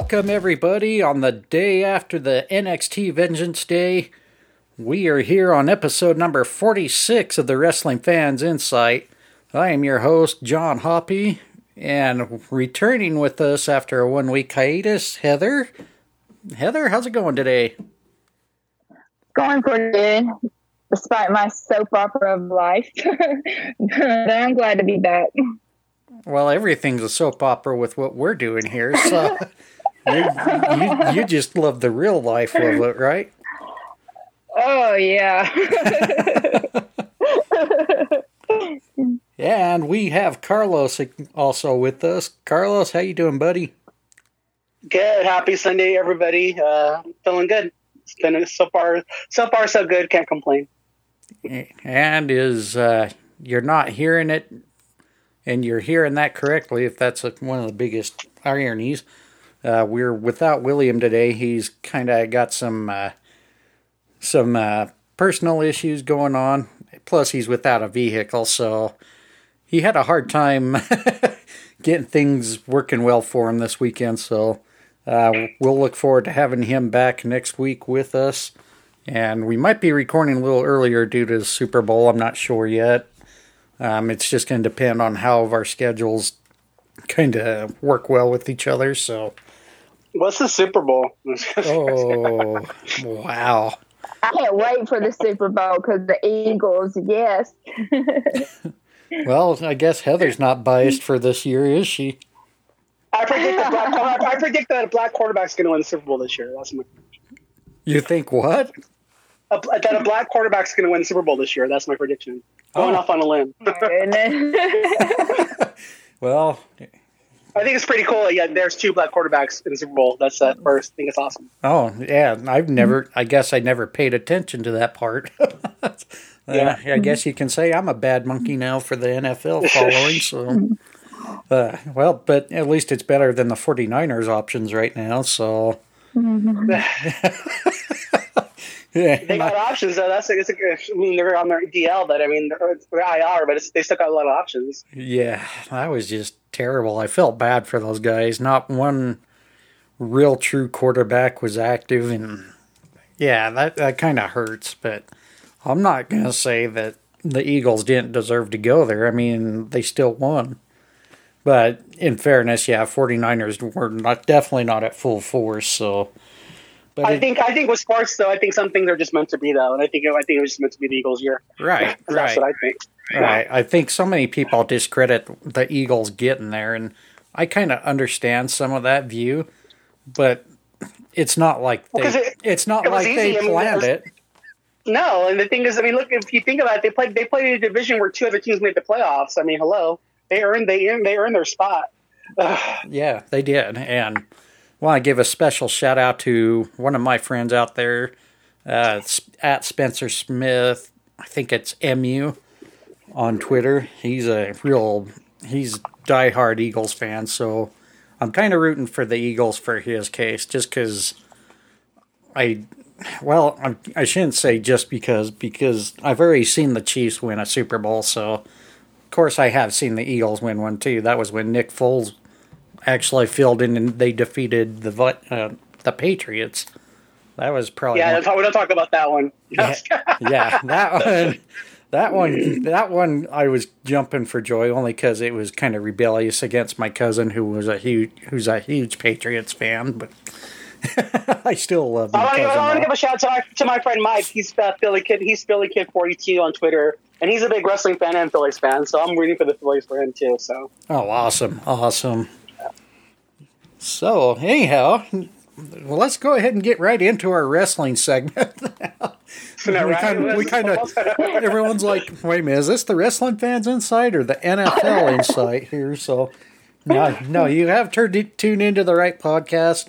Welcome, everybody, on the day after the NXT Vengeance Day. We are here on episode number 46 of the Wrestling Fans Incite. I am your host, John Hoppy, and returning with us after a one week hiatus, Heather. Heather, how's it going today? Going pretty good, despite my soap opera of life. but I'm glad to be back. Well, everything's a soap opera with what we're doing here, so you, you, you just love the real life of it, right? Oh, yeah. and we have Carlos also with us. Carlos, how you doing, buddy? Good. Happy Sunday, everybody. Uh, feeling good. It's been so far, so far, so good. Can't complain. And is uh, you're not hearing it and you're hearing that correctly if that's one of the biggest ironies. Uh, we're without William today. He's kind of got some uh, some uh, personal issues going on. Plus, he's without a vehicle, so he had a hard time getting things working well for him this weekend. So uh, we'll look forward to having him back next week with us. And we might be recording a little earlier due to the Super Bowl. I'm not sure yet. Um, it's just going to depend on how our schedules kind of work well with each other. So, what's the Super Bowl? oh, wow! I can't wait for the Super Bowl because the Eagles, yes. well, I guess Heather's not biased for this year, is she? I predict that black, I predict that a black quarterback's going to win the Super Bowl this year. That's my. You think what? A, that a black quarterback's going to win the Super Bowl this year. That's my prediction. Going oh. off on a limb. well, I think it's pretty cool. Yeah, there's two black quarterbacks in the Super Bowl. That's that first. I think it's awesome. Oh yeah, I've never. I guess I never paid attention to that part. uh, yeah, I guess you can say I'm a bad monkey now for the NFL following. so, uh, well, but at least it's better than the 49ers options right now. So. Yeah, they got options though. That's it's I mean they're on their DL, but I mean they're, they're IR, but they still got a lot of options. Yeah, that was just terrible. I felt bad for those guys. Not one real true quarterback was active, and yeah, that that kind of hurts. But I'm not gonna say that the Eagles didn't deserve to go there. I mean, they still won. But in fairness, yeah, 49ers were not definitely not at full force, so but I it, think I think with sports though, I think some things are just meant to be though, and I think I think it was meant to be the Eagles' year. Right, That's right. what I think. Right. I think so many people discredit the Eagles getting there, and I kind of understand some of that view, but it's not like they. Well, it, it's not it like they planned I mean, it. No, and the thing is, I mean, look, if you think about it, they played they played in a division where two other teams made the playoffs. I mean, hello, they earned they earned they earned their spot. yeah, they did, and want to give a special shout out to one of my friends out there uh, at Spencer Smith. I think it's MU on Twitter. He's a real, he's diehard Eagles fan. So I'm kind of rooting for the Eagles for his case, just because I, well, I, I shouldn't say just because, because I've already seen the Chiefs win a Super Bowl. So, of course, I have seen the Eagles win one too. That was when Nick Foles actually filled in and they defeated the uh, the Patriots. That was probably yeah. One. We don't talk about that one. yeah, yeah, that one. That one, that one, I was jumping for joy only because it was kind of rebellious against my cousin, who was a huge, who's a huge Patriots fan. But I still love. I want to give a shout out to my, to my friend Mike. He's uh, Philly kid. He's Philly kid forty two on Twitter, and he's a big wrestling fan and Phillies fan. So I'm rooting for the Phillies for him too. So. Oh, awesome! Awesome. So, anyhow, well, let's go ahead and get right into our wrestling segment. we, kind, we kind of, everyone's like, wait a minute, is this the Wrestling Fans Incite or the NFL Insight here? So, no, no, you have turned tuned into the right podcast.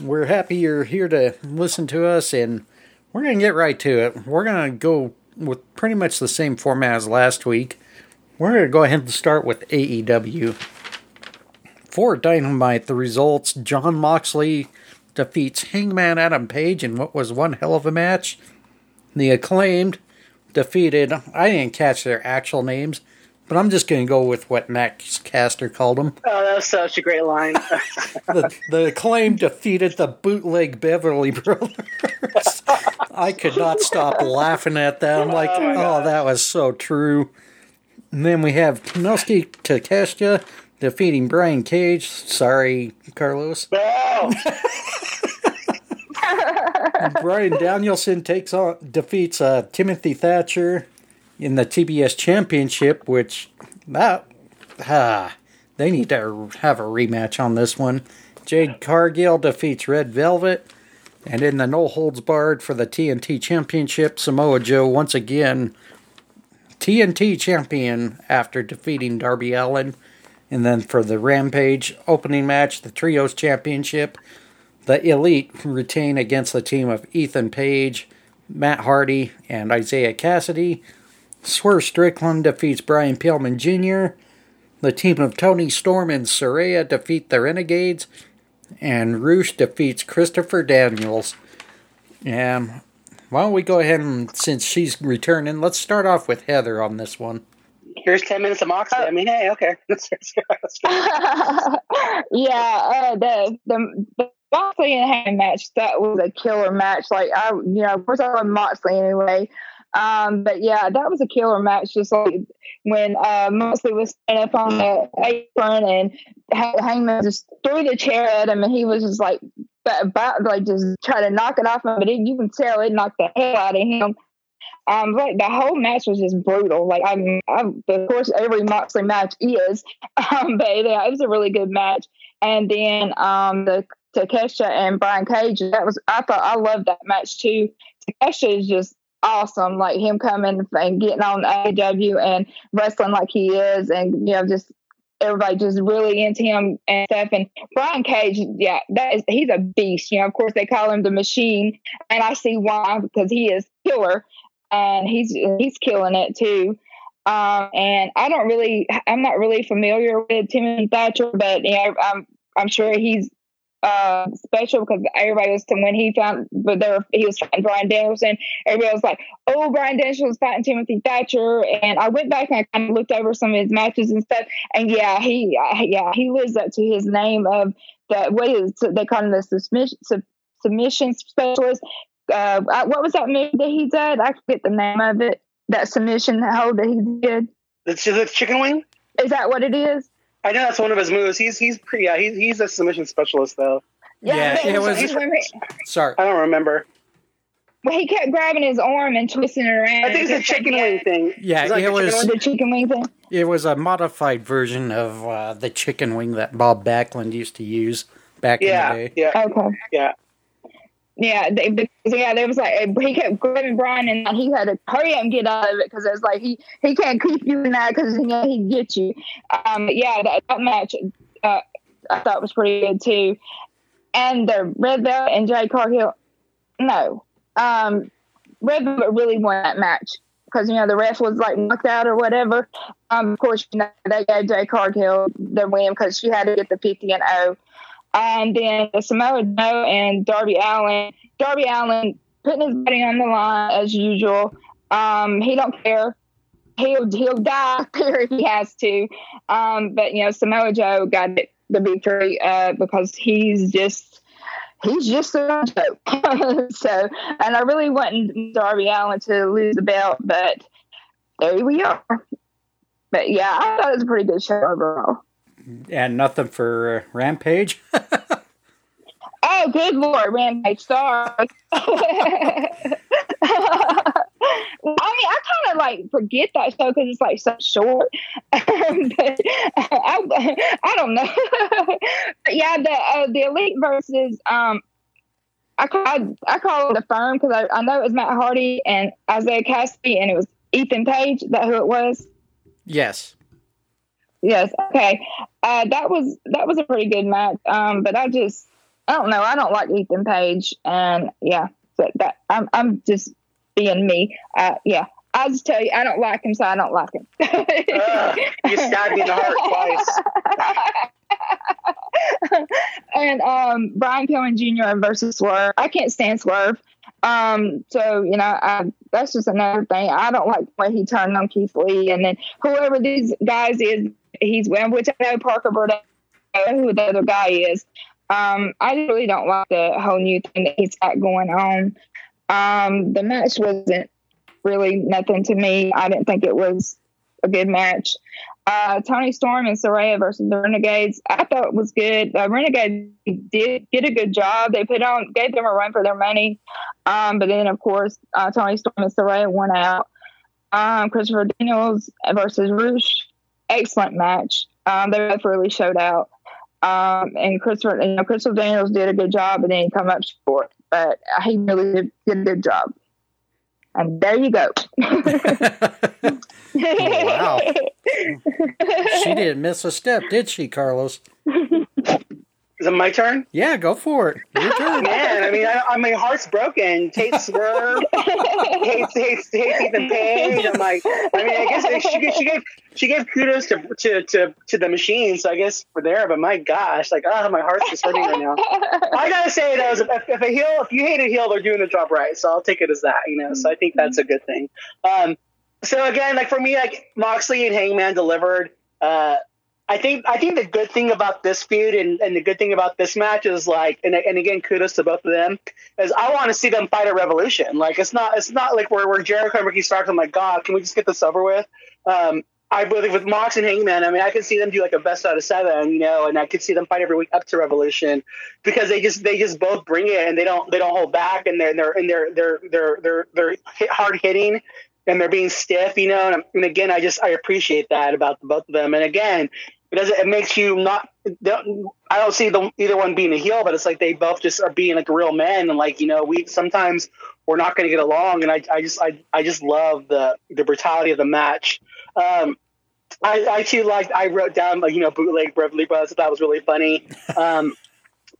We're happy you're here to listen to us, and we're going to get right to it. We're going to go with pretty much the same format as last week. We're going to go ahead and start with AEW. For Dynamite, the results Jon Moxley defeats Hangman Adam Page in what was one hell of a match. The acclaimed defeated, I didn't catch their actual names, but I'm just going to go with what Max Caster called them. Oh, that was such a great line. the, the acclaim defeated the bootleg Beverly Brothers. I could not stop laughing at that. I'm like, Oh, oh, that was so true. And then we have Nosuke Takeshita defeating Brian Cage. Sorry, Carlos. no. Bryan Danielson takes on defeats uh, Timothy Thatcher in the TBS Championship, which that ah, they need to have a rematch on this one. Jade Cargill defeats Red Velvet, and in the no holds barred for the TNT Championship, Samoa Joe once again TNT champion after defeating Darby Allin. And then for the Rampage opening match, the Trios Championship, the Elite retain against the team of Ethan Page, Matt Hardy, and Isiah Kassidy. Swerve Strickland defeats Brian Pillman Jr. The team of Toni Storm and Saraya defeat the Renegades. And Rush defeats Christopher Daniels. And why don't we go ahead and, since she's returning, let's start off with Heather on this one. Here's 10 minutes of Moxley. I mean, hey, okay. yeah, uh, the the the Moxley and Heyman match that was a killer match. Like I, you know, of course I love Moxley anyway. Um, but yeah, that was a killer match. Just like when uh, Moxley was standing up on the apron and Ha- Heyman just threw the chair at him, and he was just like, about, like just try to knock it off him. But it, you can tell it knocked the hell out of him. Um, like the whole match was just brutal. Like I'm, I'm of course every Moxley match is, um, but yeah, it was a really good match. And then um, the Takesha and Brian Cage. That was I thought I loved that match too. Takesha is just awesome. Like him coming and getting on AEW and wrestling like he is, and you know just everybody just really into him and stuff. And Brian Cage, yeah, that is he's a beast. You know, of course they call him the Machine, and I see why because he is killer, and he's he's killing it too. Um, and I don't really, I'm not really familiar with Timothy Thatcher, but you know, I'm I'm sure he's uh, special because everybody was when he found, but there he was fighting Bryan Danielson. Everybody was like, "Oh, Bryan Danielson was fighting Timothy Thatcher," and I went back and I kind of looked over some of his matches and stuff, and yeah, he uh, yeah he lives up to his name of the what is they call him the submission submission specialist. Uh, what was that move that he did? I forget the name of it. That submission hold that he did. It's the chicken wing. Is that what it is? I know that's one of his moves. He's he's pretty. Yeah, he's he's a submission specialist though. Yeah, but it was- he's- Sorry. I don't remember. Well, he kept grabbing his arm and twisting it around. I think it's a chicken wing thing. Yeah, Is like it a chicken was- The chicken wing thing. It was a modified version of uh, the chicken wing that Bob Backlund used to use back Yeah, in the day. yeah, Okay. yeah. Yeah, they, because yeah, there was like he kept grabbing Bryan, and he had to hurry up and get out of it because it was like he he can't keep you in that because you know he get you. Um, yeah, that, that match uh, I thought was pretty good too, and the Red Velvet and Jay Cargill, no, um, Red Velvet really won that match because you know the ref was like knocked out or whatever. Um, of course, you know they gave Jay Cargill the win because she had to get the fifty and zero. And then the Samoa Joe and Darby Allin. Darby Allin putting his body on the line as usual. Um, he don't care. He'll he'll die if he has to. Um, but you know Samoa Joe got it, the victory uh, because he's just he's just a joke. so, and I really wanted Darby Allin to lose the belt, but there we are. But yeah, I thought it was a pretty good show overall. And nothing for uh, Rampage. Oh, good lord, Rampage, sorry. I mean, I kind of like forget that show because it's like so short. but I, I don't know. but yeah, the uh, the elite versus um, I call I, I call it the firm because I, I know it was Matt Hardy and Isiah Kassidy and it was Ethan Page. Is that who it was? yes. Yes. Okay. Uh, that was that was a pretty good match. Um, but I just I don't know. I don't like Ethan Page, and yeah, so that I'm I'm just being me. Uh, yeah. I'll just tell you, I don't like him, so I don't like him. Ugh, you stabbed me in the heart twice. and um, Brian Pillman Jr. versus Swerve. I can't stand Swerve. Um, so you know, I, that's just another thing. I don't like the way he turned on Keith Lee, and then whoever these guys is, he's which I know Parker Boudreaux, who the other guy is. Um, I really don't like the whole new thing that he's got going on. Um, the match wasn't really nothing to me. I didn't think it was a good match. Uh, Toni Storm and Saraya versus the Renegades, I thought it was good. The Renegades did get a good job. They put on, gave them a run for their money. Um, but then, of course, uh, Toni Storm and Saraya won out. Um, Christopher Daniels versus Rush, excellent match. Um, they both really showed out. Um, and Christopher, you know, Christopher Daniels did a good job, and then he come up short, but he really did, did a good job. And there you go. wow. she didn't miss a step, did she, Carlos? Is it my turn? Yeah, go for it. Your turn. Man, I mean, I, I, my heart's broken. Tate Swerve hates, hates, hates Ethan Page. I'm like, I mean, I guess she, gave, she gave she gave kudos to, to to to the machine, so I guess for there. But my gosh, like, oh, my heart's just hurting right now. I gotta say though, if, if a heel, if you hate a heel, they're doing the job right. So I'll take it as that, you know. So I think that's a good thing. Um, so again, like for me, like Moxley and Hangman delivered. Uh, I think I think the good thing about this feud and, and the good thing about this match is like and, and again kudos to both of them is I want to see them fight a revolution like it's not it's not like where, where Jericho and Ricky Starks I'm like God can we just get this over with um, I believe with Mox and Hangman I mean I could see them do like a best out of seven you know and I could see them fight every week up to Revolution because they just they just both bring it and they don't they don't hold back and they're they're and they're they're they're they're, they're hard hitting and they're being stiff, you know. And, and, again, I just I appreciate that about both of them. And again, it doesn't. It makes you not. I don't see them either one being a heel, but it's like they both just are being like real men, and like you know, we sometimes we're not going to get along, and I, I just I, I just love the the brutality of the match. Um, I, I too like I wrote down like you know bootleg Beverly Buzz. That was really funny. Um,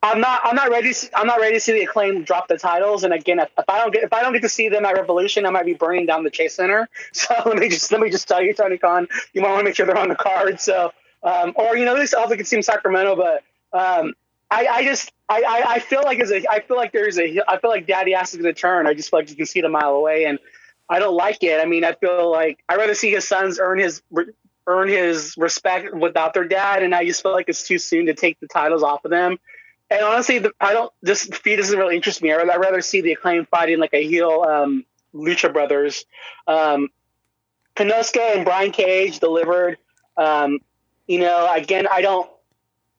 I'm not. I'm not ready. To, I'm not ready to see the acclaim drop the titles. And again, if, if, I don't get if I don't get to see them at Revolution, I might be burning down the Chase Center. So let me just let me just tell you, Tony Khan, you might want to make sure they're on the card. So um, or you know, at least I can see Sacramento, but um, I, I, just I, I, feel like as a I feel like there's a I feel like Daddy Ass is going to turn. I just feel like you can see it a mile away, and I don't like it. I mean, I feel like I'd rather see his sons earn his earn his respect without their dad, and I just feel like it's too soon to take the titles off of them. And honestly, the, I don't. This feud doesn't really interest me. I'd rather see the acclaim fighting like a heel um, Lucha Brothers. Um, and Brian Cage delivered. Um, you know, again, I don't,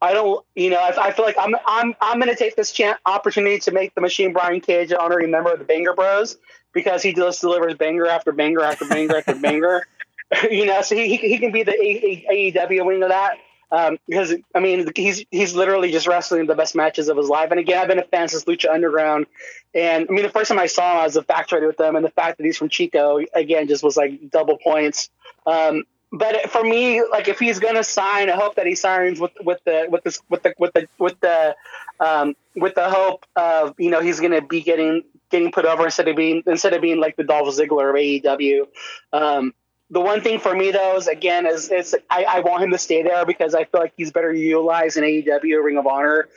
I don't, you know, I, I feel like I'm, I'm, I'm going to take this chance, opportunity to make the Machine Brian Cage an honorary member of the Banger Bros because he just delivers banger after banger after banger after banger. you know, so he, he can be the AEW wing of that. Um, because I mean, he's he's literally just wrestling the best matches of his life. And again, I've been a fan since Lucha Underground, and I mean, the first time I saw him, I was infatuated with them, and the fact that he's from Chico again just was like double points. Um, but for me, like if he's gonna sign, I hope that he signs with with the with this with the with the with the um, with the hope of you know he's gonna be getting getting put over instead of being instead of being like the Dolph Ziggler of AEW. Um, the one thing for me though is again is it's I, I want him to stay there because I feel like he's better utilized in AEW Ring of Honor.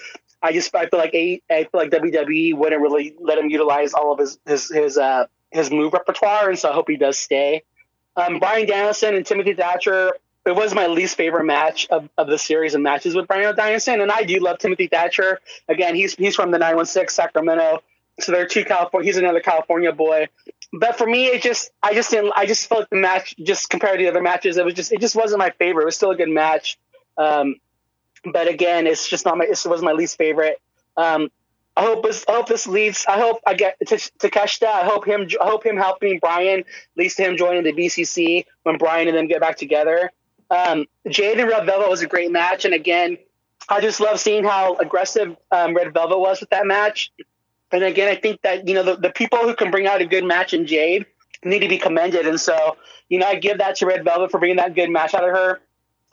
I just I feel like a, I feel like WWE wouldn't really let him utilize all of his his his uh his move repertoire, and so I hope he does stay. Um, Bryan Danielson and Timothy Thatcher. It was my least favorite match of, of the series of matches with Bryan Danielson, and I do love Timothy Thatcher. Again, he's he's from the 916 Sacramento, so they're two California. He's another California boy. But for me, it just I just didn't. I just felt the match, just compared to the other matches, it was just it just wasn't my favorite. It was still a good match, um, but again, it's just not my. It was my least favorite. Um, I hope this. I hope this leads. I hope I get to Takeshita. I hope him. I hope him helping Bryan leads to him joining the BCC when Bryan and them get back together. Um, Jade and Red Velvet was a great match, and again, I just love seeing how aggressive um, Red Velvet was with that match. And again, I think that you know the, the people who can bring out a good match in Jade need to be commended, and so you know I give that to Red Velvet for bringing that good match out of her.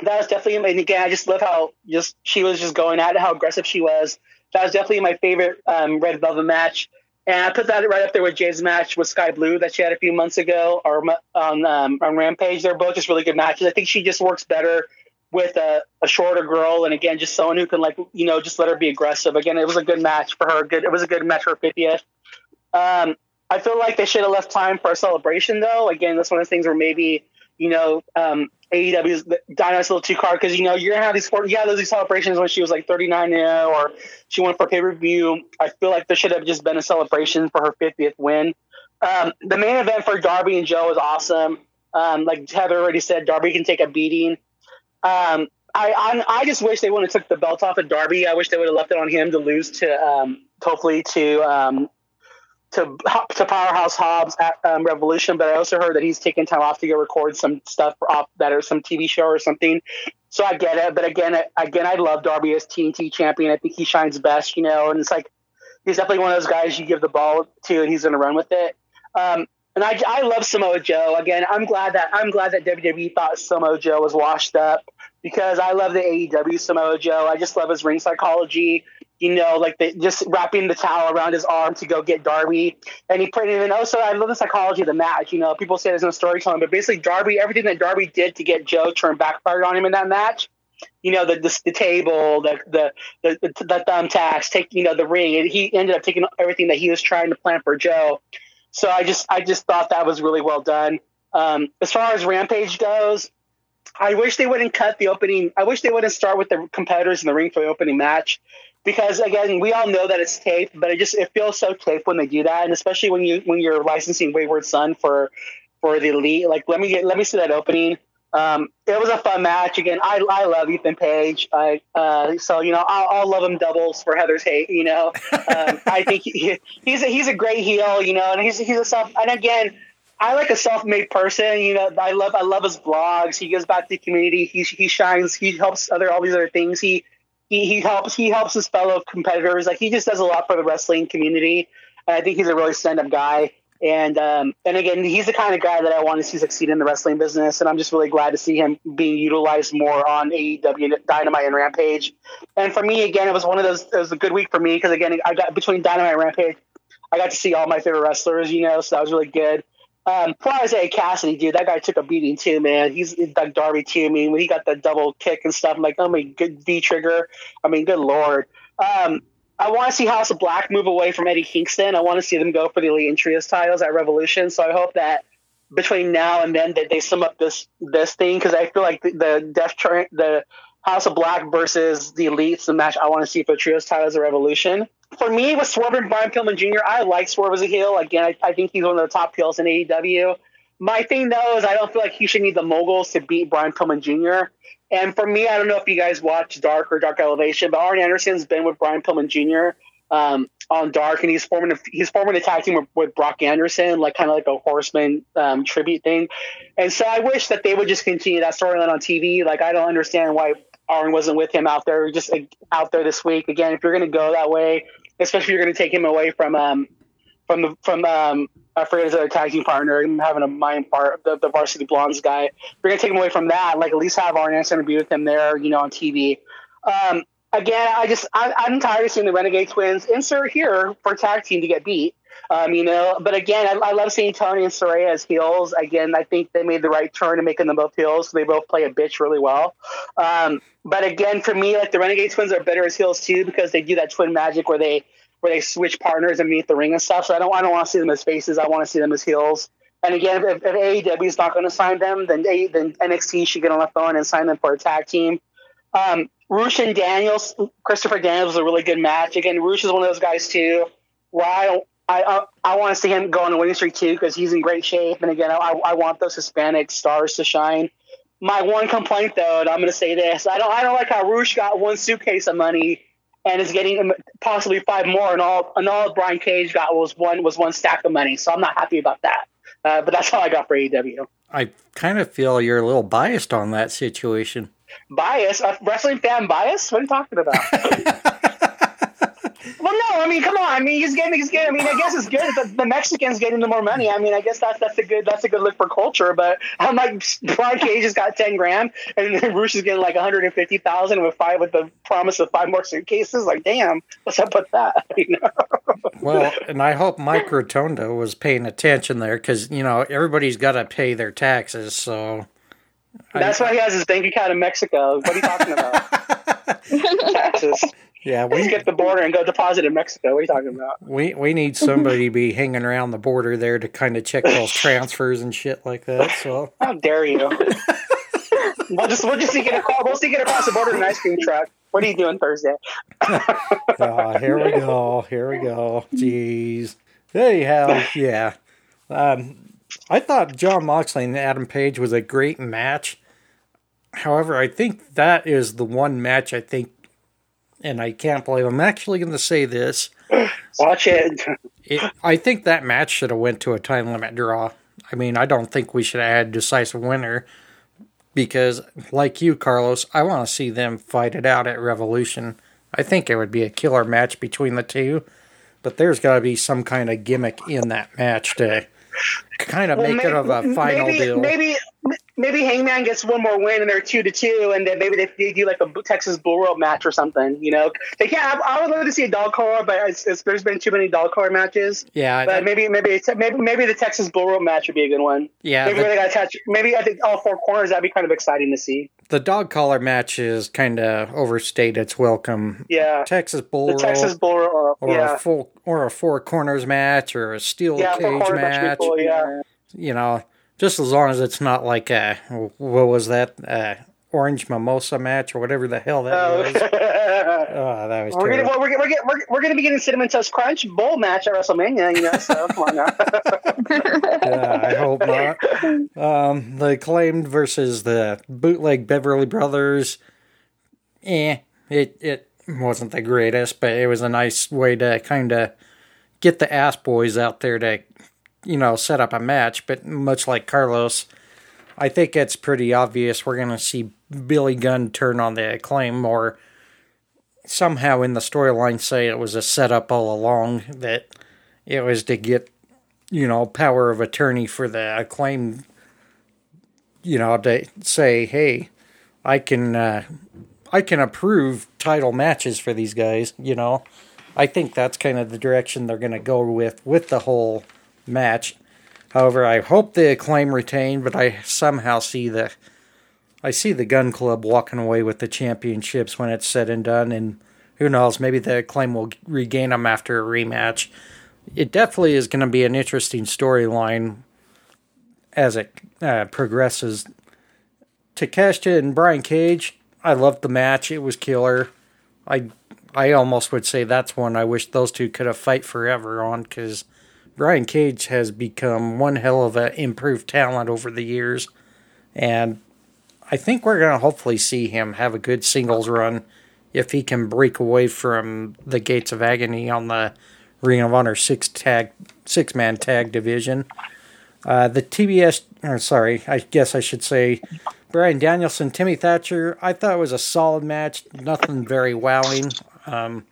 That was definitely, and again, I just love how just she was just going at it, how aggressive she was that was definitely my favorite um, Red Velvet match. And I put that right up there with Jay's match with Skye Blue that she had a few months ago or on um, on Rampage. They're both just really good matches. I think she just works better with a, a, shorter girl, and again, just someone who can like you know just let her be aggressive. Again, it was a good match for her. Good, it was a good match for fiftieth. Um, I feel like they should have left time for a celebration, though. Again, that's one of the things where maybe you know um, AEW's Dynamite's a little too card because you know you're gonna have these four, yeah those these celebrations when she was like 39 now or she went for pay per view. I feel like there should have just been a celebration for her 50th win. Um, the main event for Darby and Joe is awesome. Um, like Heather already said, Darby can take a beating. Um, I, I, I just wish they wouldn't have took the belt off of Darby. I wish they would have left it on him to lose to um, hopefully to um, to to Powerhouse Hobbs at um, Revolution. But I also heard that he's taking time off to go record some stuff off that or some TV show or something. So I get it. But again, again, I love Darby as TNT champion. I think he shines best, you know. And it's like he's definitely one of those guys you give the ball to and he's going to run with it. Um, and I, I love Samoa Joe. Again, I'm glad that I'm glad that WWE thought Samoa Joe was washed up because I love the AEW Samoa Joe. I just love his ring psychology. You know, like just wrapping the towel around his arm to go get Darby, and he put it in. Also, I love the psychology of the match. You know, people say there's no storytelling, but basically, Darby, everything that Darby did to get Joe turned backfired on him in that match. You know, the the, the table, the the the, the, the thumbtacks, take you know the ring. And he ended up taking everything that he was trying to plan for Joe so I just I just thought that was really well done. Um, as far as Rampage goes, I wish they wouldn't cut the opening. I wish they wouldn't start with the competitors in the ring for the opening match, because again, we all know that it's taped, but it just it feels so taped when they do that, and especially when you when you're licensing Wayward Son for for the elite. Like let me get let me see that opening. Um, it was a fun match. Again, I, I love Ethan Page. I, uh, so you know I'll, I'll, love him doubles for Heather's hate. You know, um, I think he, he's a, he's a great heel. You know, and he's he's a self. And again, I like a self-made person. You know, I love I love his blogs. He gives back to the community. He he shines. He helps other all these other things. He he he helps he helps his fellow competitors. Like he just does a lot for the wrestling community. And I think he's a really stand-up guy. And um, and again, he's the kind of guy that I want to see succeed in the wrestling business, and I'm just really glad to see him being utilized more on AEW Dynamite and Rampage. And for me, again, it was one of those. It was a good week for me because again, I got between Dynamite and Rampage, I got to see all my favorite wrestlers, you know, so that was really good. Um, poor Isiah Kassidy, dude, that guy took a beating too, man. He's like Darby too. I mean, when he got the double kick and stuff, I'm like, oh my good V trigger. I mean, good lord. Um, I want to see House of Black move away from Eddie Kingston. I want to see them go for the Elite and Trios titles at Revolution. So I hope that between now and then that they sum up this this thing because I feel like the, the Death Tra- the House of Black versus the Elites, the match I want to see for Trios titles at Revolution. For me, with Swerve and Brian Pillman Jr., I like Swerve as a heel. Again, I, I think he's one of the top heels in AEW. My thing though is I don't feel like he should need the moguls to beat Brian Pillman Jr. And for me, I don't know if you guys watch Dark or Dark Elevation, but Arn Anderson's been with Brian Pillman Jr. Um, on Dark, and he's forming a, he's forming a tag team with, with Brock Anderson, like kind of like a Horseman um, tribute thing. And so I wish that they would just continue that storyline on TV. Like I don't understand why Arn wasn't with him out there, just like, out there this week. Again, if you're going to go that way, especially if you're going to take him away from um, from the from um, I forget his other tag team partner. I'm having a mind part, the, the varsity blondes guy. You're gonna take him away from that. Like at least have Arn Anderson be with him there, you know, on TV. Um, again, I just I, am tired of seeing the Renegade Twins insert here for tag team to get beat. Um, you know, but again, I, I, love seeing Toni and Saraya as heels. Again, I think they made the right turn in making them both heels. They both play a bitch really well. Um, but again, for me, like the Renegade Twins are better as heels too because they do that twin magic where they where they switch partners and meet the ring and stuff. So I don't I don't want to see them as faces. I want to see them as heels. And again, if, if AEW is not going to sign them, then a, then NXT should get on the phone and sign them for a tag team. Um, Rush and Daniels, Christopher Daniels was a really good match. Again, Rush is one of those guys too, where I I, I want to see him go on a winning streak too because he's in great shape. And again, I, I want those Hispanic stars to shine. My one complaint though, and I'm going to say this: I don't I don't like how Rush got one suitcase of money and is getting possibly five more, and all and all Brian Cage got was one was one stack of money. So I'm not happy about that. Uh, but that's all I got for AEW. I kind of feel you're a little biased on that situation. Bias? A wrestling fan bias? What are you talking about? Well, no, I mean, come on. I mean, he's getting, he's getting. I mean, I guess it's good that the Mexicans getting the more money. I mean, I guess that's that's a good that's a good look for culture. But I'm like, Brian Cage has got ten grand, and Rush is getting like 150 thousand with five with the promise of five more suitcases. Like, damn, what's up with that? You know? well, and I hope Mike Rotunda was paying attention there because you know everybody's got to pay their taxes. So that's I, why he has his bank account in Mexico. What are you talking about? taxes. Yeah, we skip the border and go deposit in Mexico. What are you talking about? we we need somebody to be hanging around the border there to kind of check those transfers and shit like that. So How dare you? we'll just we'll just see get across we'll see get across the border in an ice cream truck. What are you doing Thursday? Ah, here we go. Here we go. Jeez. Anyhow, yeah. Um, I thought Jon Moxley and Adam Page was a great match. However, I think that is the one match I think, and I can't believe I'm actually going to say this. Watch it. It, I think that match should have went to a time limit draw. I mean, I don't think we should have had decisive winner because, like you, Carlos, I want to see them fight it out at Revolution. I think it would be a killer match between the two, but there's got to be some kind of gimmick in that match to kind of Well, make it of a final maybe, deal. Maybe maybe Hangman gets one more win and they're two to two, and then maybe they, they do like a Texas Bull Rope match or something. You know, they can't. I, I would love to see a dog collar, but it's, it's, there's been too many dog collar matches. yeah, But maybe maybe maybe maybe the Texas Bull Rope match would be a good one. yeah. maybe The, they got attached. Maybe I think all four corners. That'd be kind of exciting to see. the dog collar match is kind of overstayed its welcome. Yeah, Texas Bull the Rope Texas Bull Rope. Uh, or yeah, a full or a four corners match or a steel yeah, cage match. match. would be cool, yeah. you know, just as long as it's not like a what was that uh, orange mimosa match or whatever the hell that was. Oh. Oh, that was We're gonna, terrible. we're, we're, we're, we're, we're gonna be getting Cinnamon Toast Crunch bowl match at WrestleMania, you know. So come on now. Yeah, I hope not. Um, the acclaimed versus the bootleg Beverly Brothers. Eh, it it wasn't the greatest, but it was a nice way to kind of get the ass boys out there to, you know, set up a match. But much like Carlos, I think it's pretty obvious we're gonna see Billy Gunn turn on the acclaim or somehow in the storyline say it was a setup all along that it was to get you know, power of attorney for the acclaim, you know, to say, hey, I can, uh, I can approve title matches for these guys. You know, I think that's kind of the direction they're going to go with with the whole match. However, I hope the acclaim retained, but I somehow see the, I see the Gunn Club walking away with the championships when it's said and done, and who knows, maybe the acclaim will regain them after a rematch it definitely is going to be an interesting storyline as it uh, progresses. Takeshita and Brian Cage, I loved the match. It was killer. I I almost would say that's one I wish those two could have fight forever on because Brian Cage has become one hell of an improved talent over the years, and I think we're going to hopefully see him have a good singles run if he can break away from the gates of agony on the Ring of Honor six tag six man tag division. Uh, the TBS, or sorry, I guess I should say, Bryan Danielson, Timmy Thatcher. I thought it was a solid match. Nothing very wowing. Um,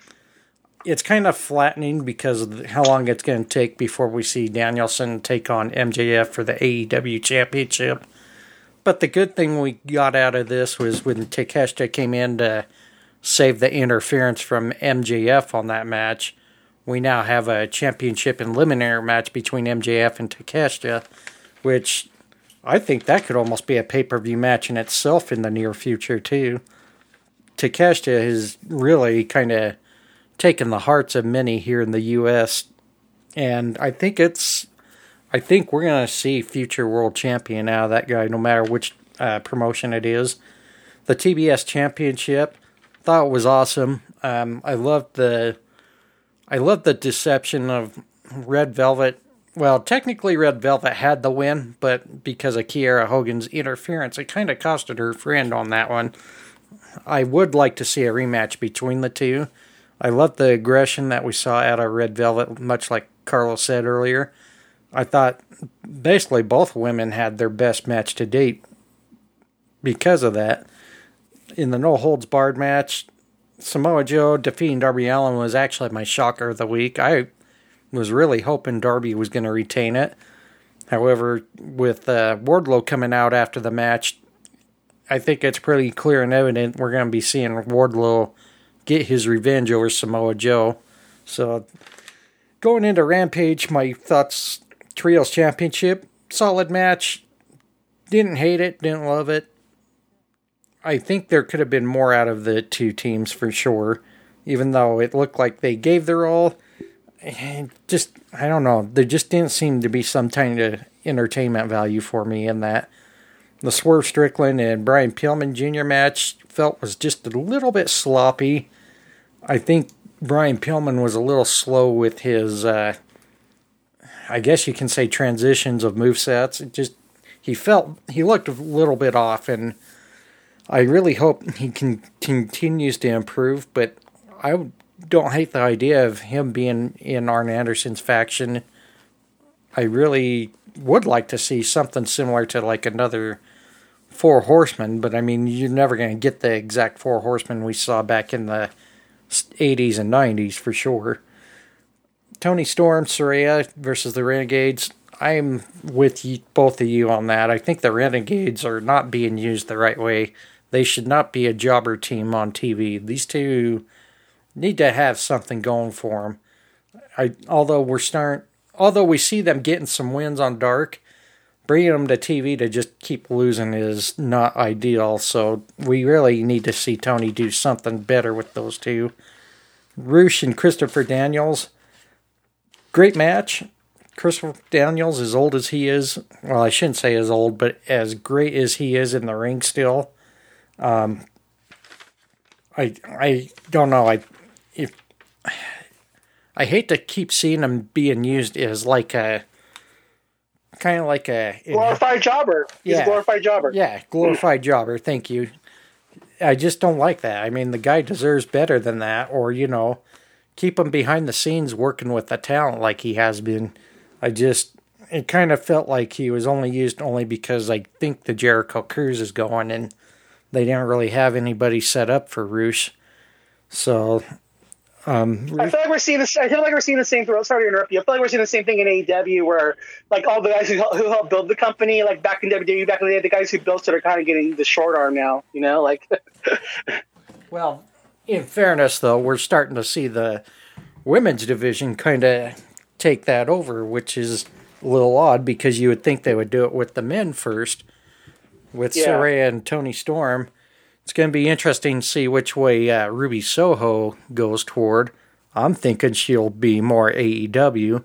it's kind of flattening because of how long it's going to take before we see Danielson take on MJF for the AEW Championship. But the good thing we got out of this was when Takeshita came in to save the interference from MJF on that match we now have a championship and eliminator match between MJF and Takeshita, which I think that could almost be a pay per view match in itself in the near future too. Takeshita has really kind of taken the hearts of many here in the U.S. and I think it's, I think we're gonna see future world champion out of that guy, no matter which uh, promotion it is. The TBS Championship, thought was awesome. Um, I loved the I loved the deception of Red Velvet. Well, technically, Red Velvet had the win, but because of Kiera Hogan's interference, it kind of costed her friend on that one. I would like to see a rematch between the two. I love the aggression that we saw out of Red Velvet, much like Carlos said earlier. I thought basically both women had their best match to date because of that. In the no holds barred match, Samoa Joe defeating Darby Allin was actually my shocker of the week. I was really hoping Darby was going to retain it. However, with uh, Wardlow coming out after the match, I think it's pretty clear and evident we're going to be seeing Wardlow get his revenge over Samoa Joe. So, going into Rampage, my thoughts Trios Championship, solid match. Didn't hate it, didn't love it. I think there could have been more out of the two teams for sure. even though it looked like they gave their all. And just I don't know, there just didn't seem to be some kind of entertainment value for me in that. The Swerve Strickland and Brian Pillman Jr. match felt was just a little bit sloppy. I think Brian Pillman was a little slow with his, uh, I guess you can say, transitions of move sets. It just he felt he looked a little bit off, and I really hope he can continues to improve. But I don't hate the idea of him being in Arn Anderson's faction. I really would like to see something similar to like another four horsemen, but I mean, you're never going to get the exact four horsemen we saw back in the 80s and 90s for sure. Toni Storm, Saraya versus the Renegades. I'm with you, both of you on that. I think the Renegades are not being used the right way. They should not be a jobber team on TV. These two need to have something going for them. I, although we're starting, although we see them getting some wins on Dark, bringing them to TV to just keep losing is not ideal. So we really need to see Tony do something better with those two. Rush and Christopher Daniels, great match. Christopher Daniels, as old as he is, well, I shouldn't say as old, but as great as he is in the ring still. Um, I I don't know. I if I hate to keep seeing him being used as like a kind of like a glorified jobber. He's yeah, a glorified jobber. Yeah, glorified jobber. Thank you. I just don't like that. I mean, the guy deserves better than that, or you know, keep him behind the scenes working with the talent like he has been. I just it kind of felt like he was only used only because I think the Jericho Cruise is going and they didn't really have anybody set up for Rush. So um, I feel like we're seeing this. I feel like we're seeing the same. Thing, sorry to interrupt you. I feel like we're seeing the same thing in AEW, where like all the guys who who helped build the company, like back in WWE back in the day, the guys who built it are kind of getting the short arm now. You know, like. well, in fairness, though, we're starting to see the women's division kind of take that over, which is a little odd because you would think they would do it with the men first, with yeah. Saraya and Toni Storm it's going to be interesting to see which way uh, Ruby Soho goes toward. I'm thinking she'll be more AEW.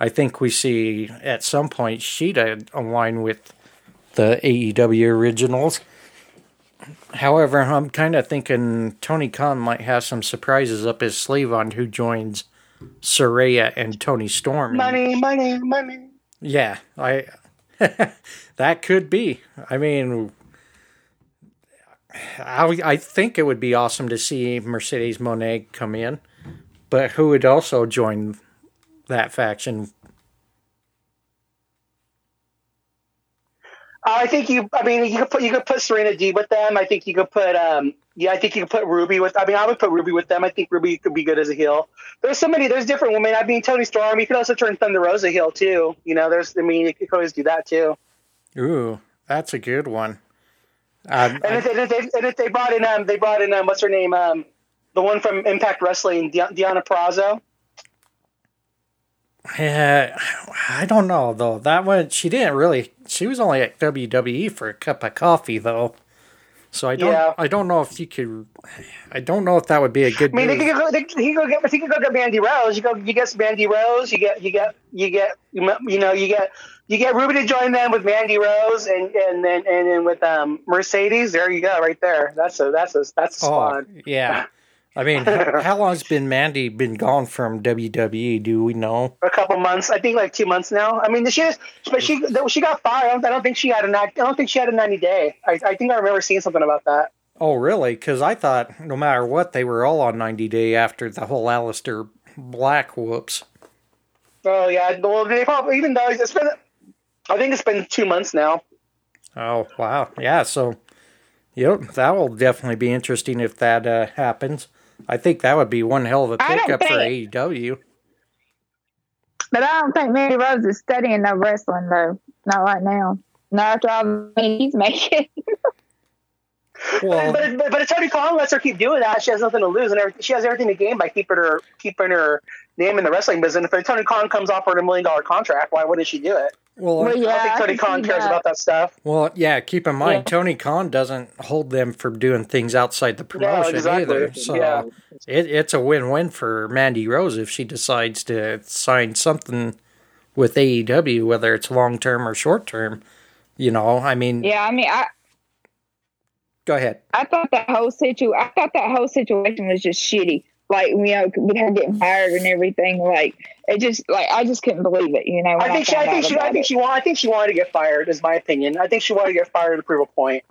I think we see at some point Shida align with the AEW originals. However, I'm kind of thinking Tony Khan might have some surprises up his sleeve on who joins Saraya and Toni Storm. Money, money, money. Yeah, I that could be. I mean, I, I think it would be awesome to see Mercedes Moné come in, but who would also join that faction? I think you. I mean, you could put you could put Serena D with them. I think you could put. Um, yeah, I think you could put Ruby with. I mean, I would put Ruby with them. I think Ruby could be good as a heel. There's so many. There's different women. I mean, Toni Storm. You could also turn Thunder Rosa heel too. You know, there's. I mean, you could always do that too. Ooh, that's a good one. Um, and, if, and, if, they, and if they brought in, um, they brought in, um, what's her name? Um, the one from Impact Wrestling, Deonna Purrazzo. Yeah, I don't know though. That one, she didn't really. She was only at WWE for a cup of coffee though. So I don't. Yeah. I don't know if you could. I don't know if that would be a good. I mean, move. they could go. They, he could go get. He could go get Mandy Rose. You go. You get Mandy Rose. You get. You get. You get. You know. You get you get Ruby to join them with Mandy Rose and and then and then with um, Mercedes. There you go, right there. That's a that's a that's a oh, spot. yeah. I mean, how long's been Mandy been gone from WWE? Do we know? A couple months, I think, like two months now. I mean, she but she she got fired. I don't think she had a I don't think she had a ninety day. I, I think I remember seeing something about that. Oh, really? Because I thought no matter what, they were all on ninety day after the whole Aleister Black whoops. Oh yeah, well they probably even though it's been I think it's been two months now. Oh wow, yeah. So, yep, that will definitely be interesting if that uh, happens. I think that would be one hell of a pickup for AEW. But I don't think Mandy Rose is studying no wrestling though. Not right now. Not after all the money he's making. well, but, but, but if Tony Khan lets her keep doing that, she has nothing to lose, and she has everything to gain by keeping her keeping her name in the wrestling business. If Tony Khan comes off her a million dollar contract, why wouldn't she do it? Well, Well, I yeah, don't think Tony can Khan cares that. about that stuff. Well, yeah. Keep in mind, Yeah. Tony Khan doesn't hold them for doing things outside the promotion exactly. either. So Yeah. it, it's a win-win for Mandy Rose if she decides to sign something with AEW, whether it's long-term or short-term. You know, I mean, Yeah, I mean, I go ahead. I thought that whole situ I thought that whole situation was just shitty. Like you know, with her getting fired and everything. Like it just like I just couldn't believe it. You know, I think she, I think she, I think it. she wanted, I think she wanted to get fired. Is my opinion. I think she wanted to get fired to prove a point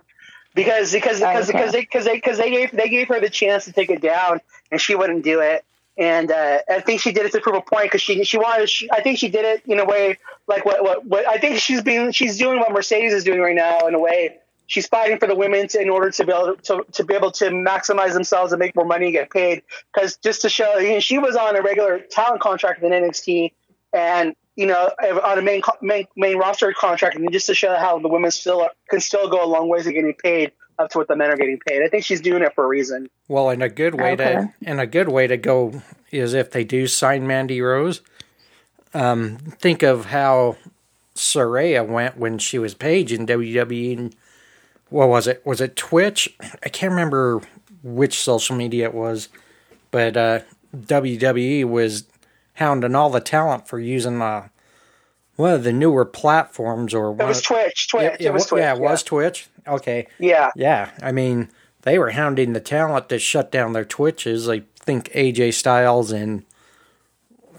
because because because Okay. because they because they because they gave they gave her the chance to take it down and she wouldn't do it. And uh, I think she did it to prove a point because she she wanted. She, I think she did it in a way like what, what what I think she's being she's doing what Mercedes is doing right now in a way. She's fighting for the women to, in order to be able to, to be able to maximize themselves and make more money and get paid. Because just to show, you know, she was on a regular talent contract in NXT, and you know, on a main main, main roster contract, and just to show how the women still can still go a long ways to getting paid up to what the men are getting paid. I think she's doing it for a reason. Well, and a good way to Okay. and a good way to go is if they do sign Mandy Rose. Um, think of how Saraya went when she was Paige in WWE. And what was it? Was it Twitch? I can't remember which social media it was, but uh, WWE was hounding all the talent for using uh, one of the newer platforms or It was Twitch. Twitch. Yeah, it was Twitch. yeah, it was Twitch. Okay. Yeah. Yeah, I mean, they were hounding the talent to shut down their Twitches. I think AJ Styles and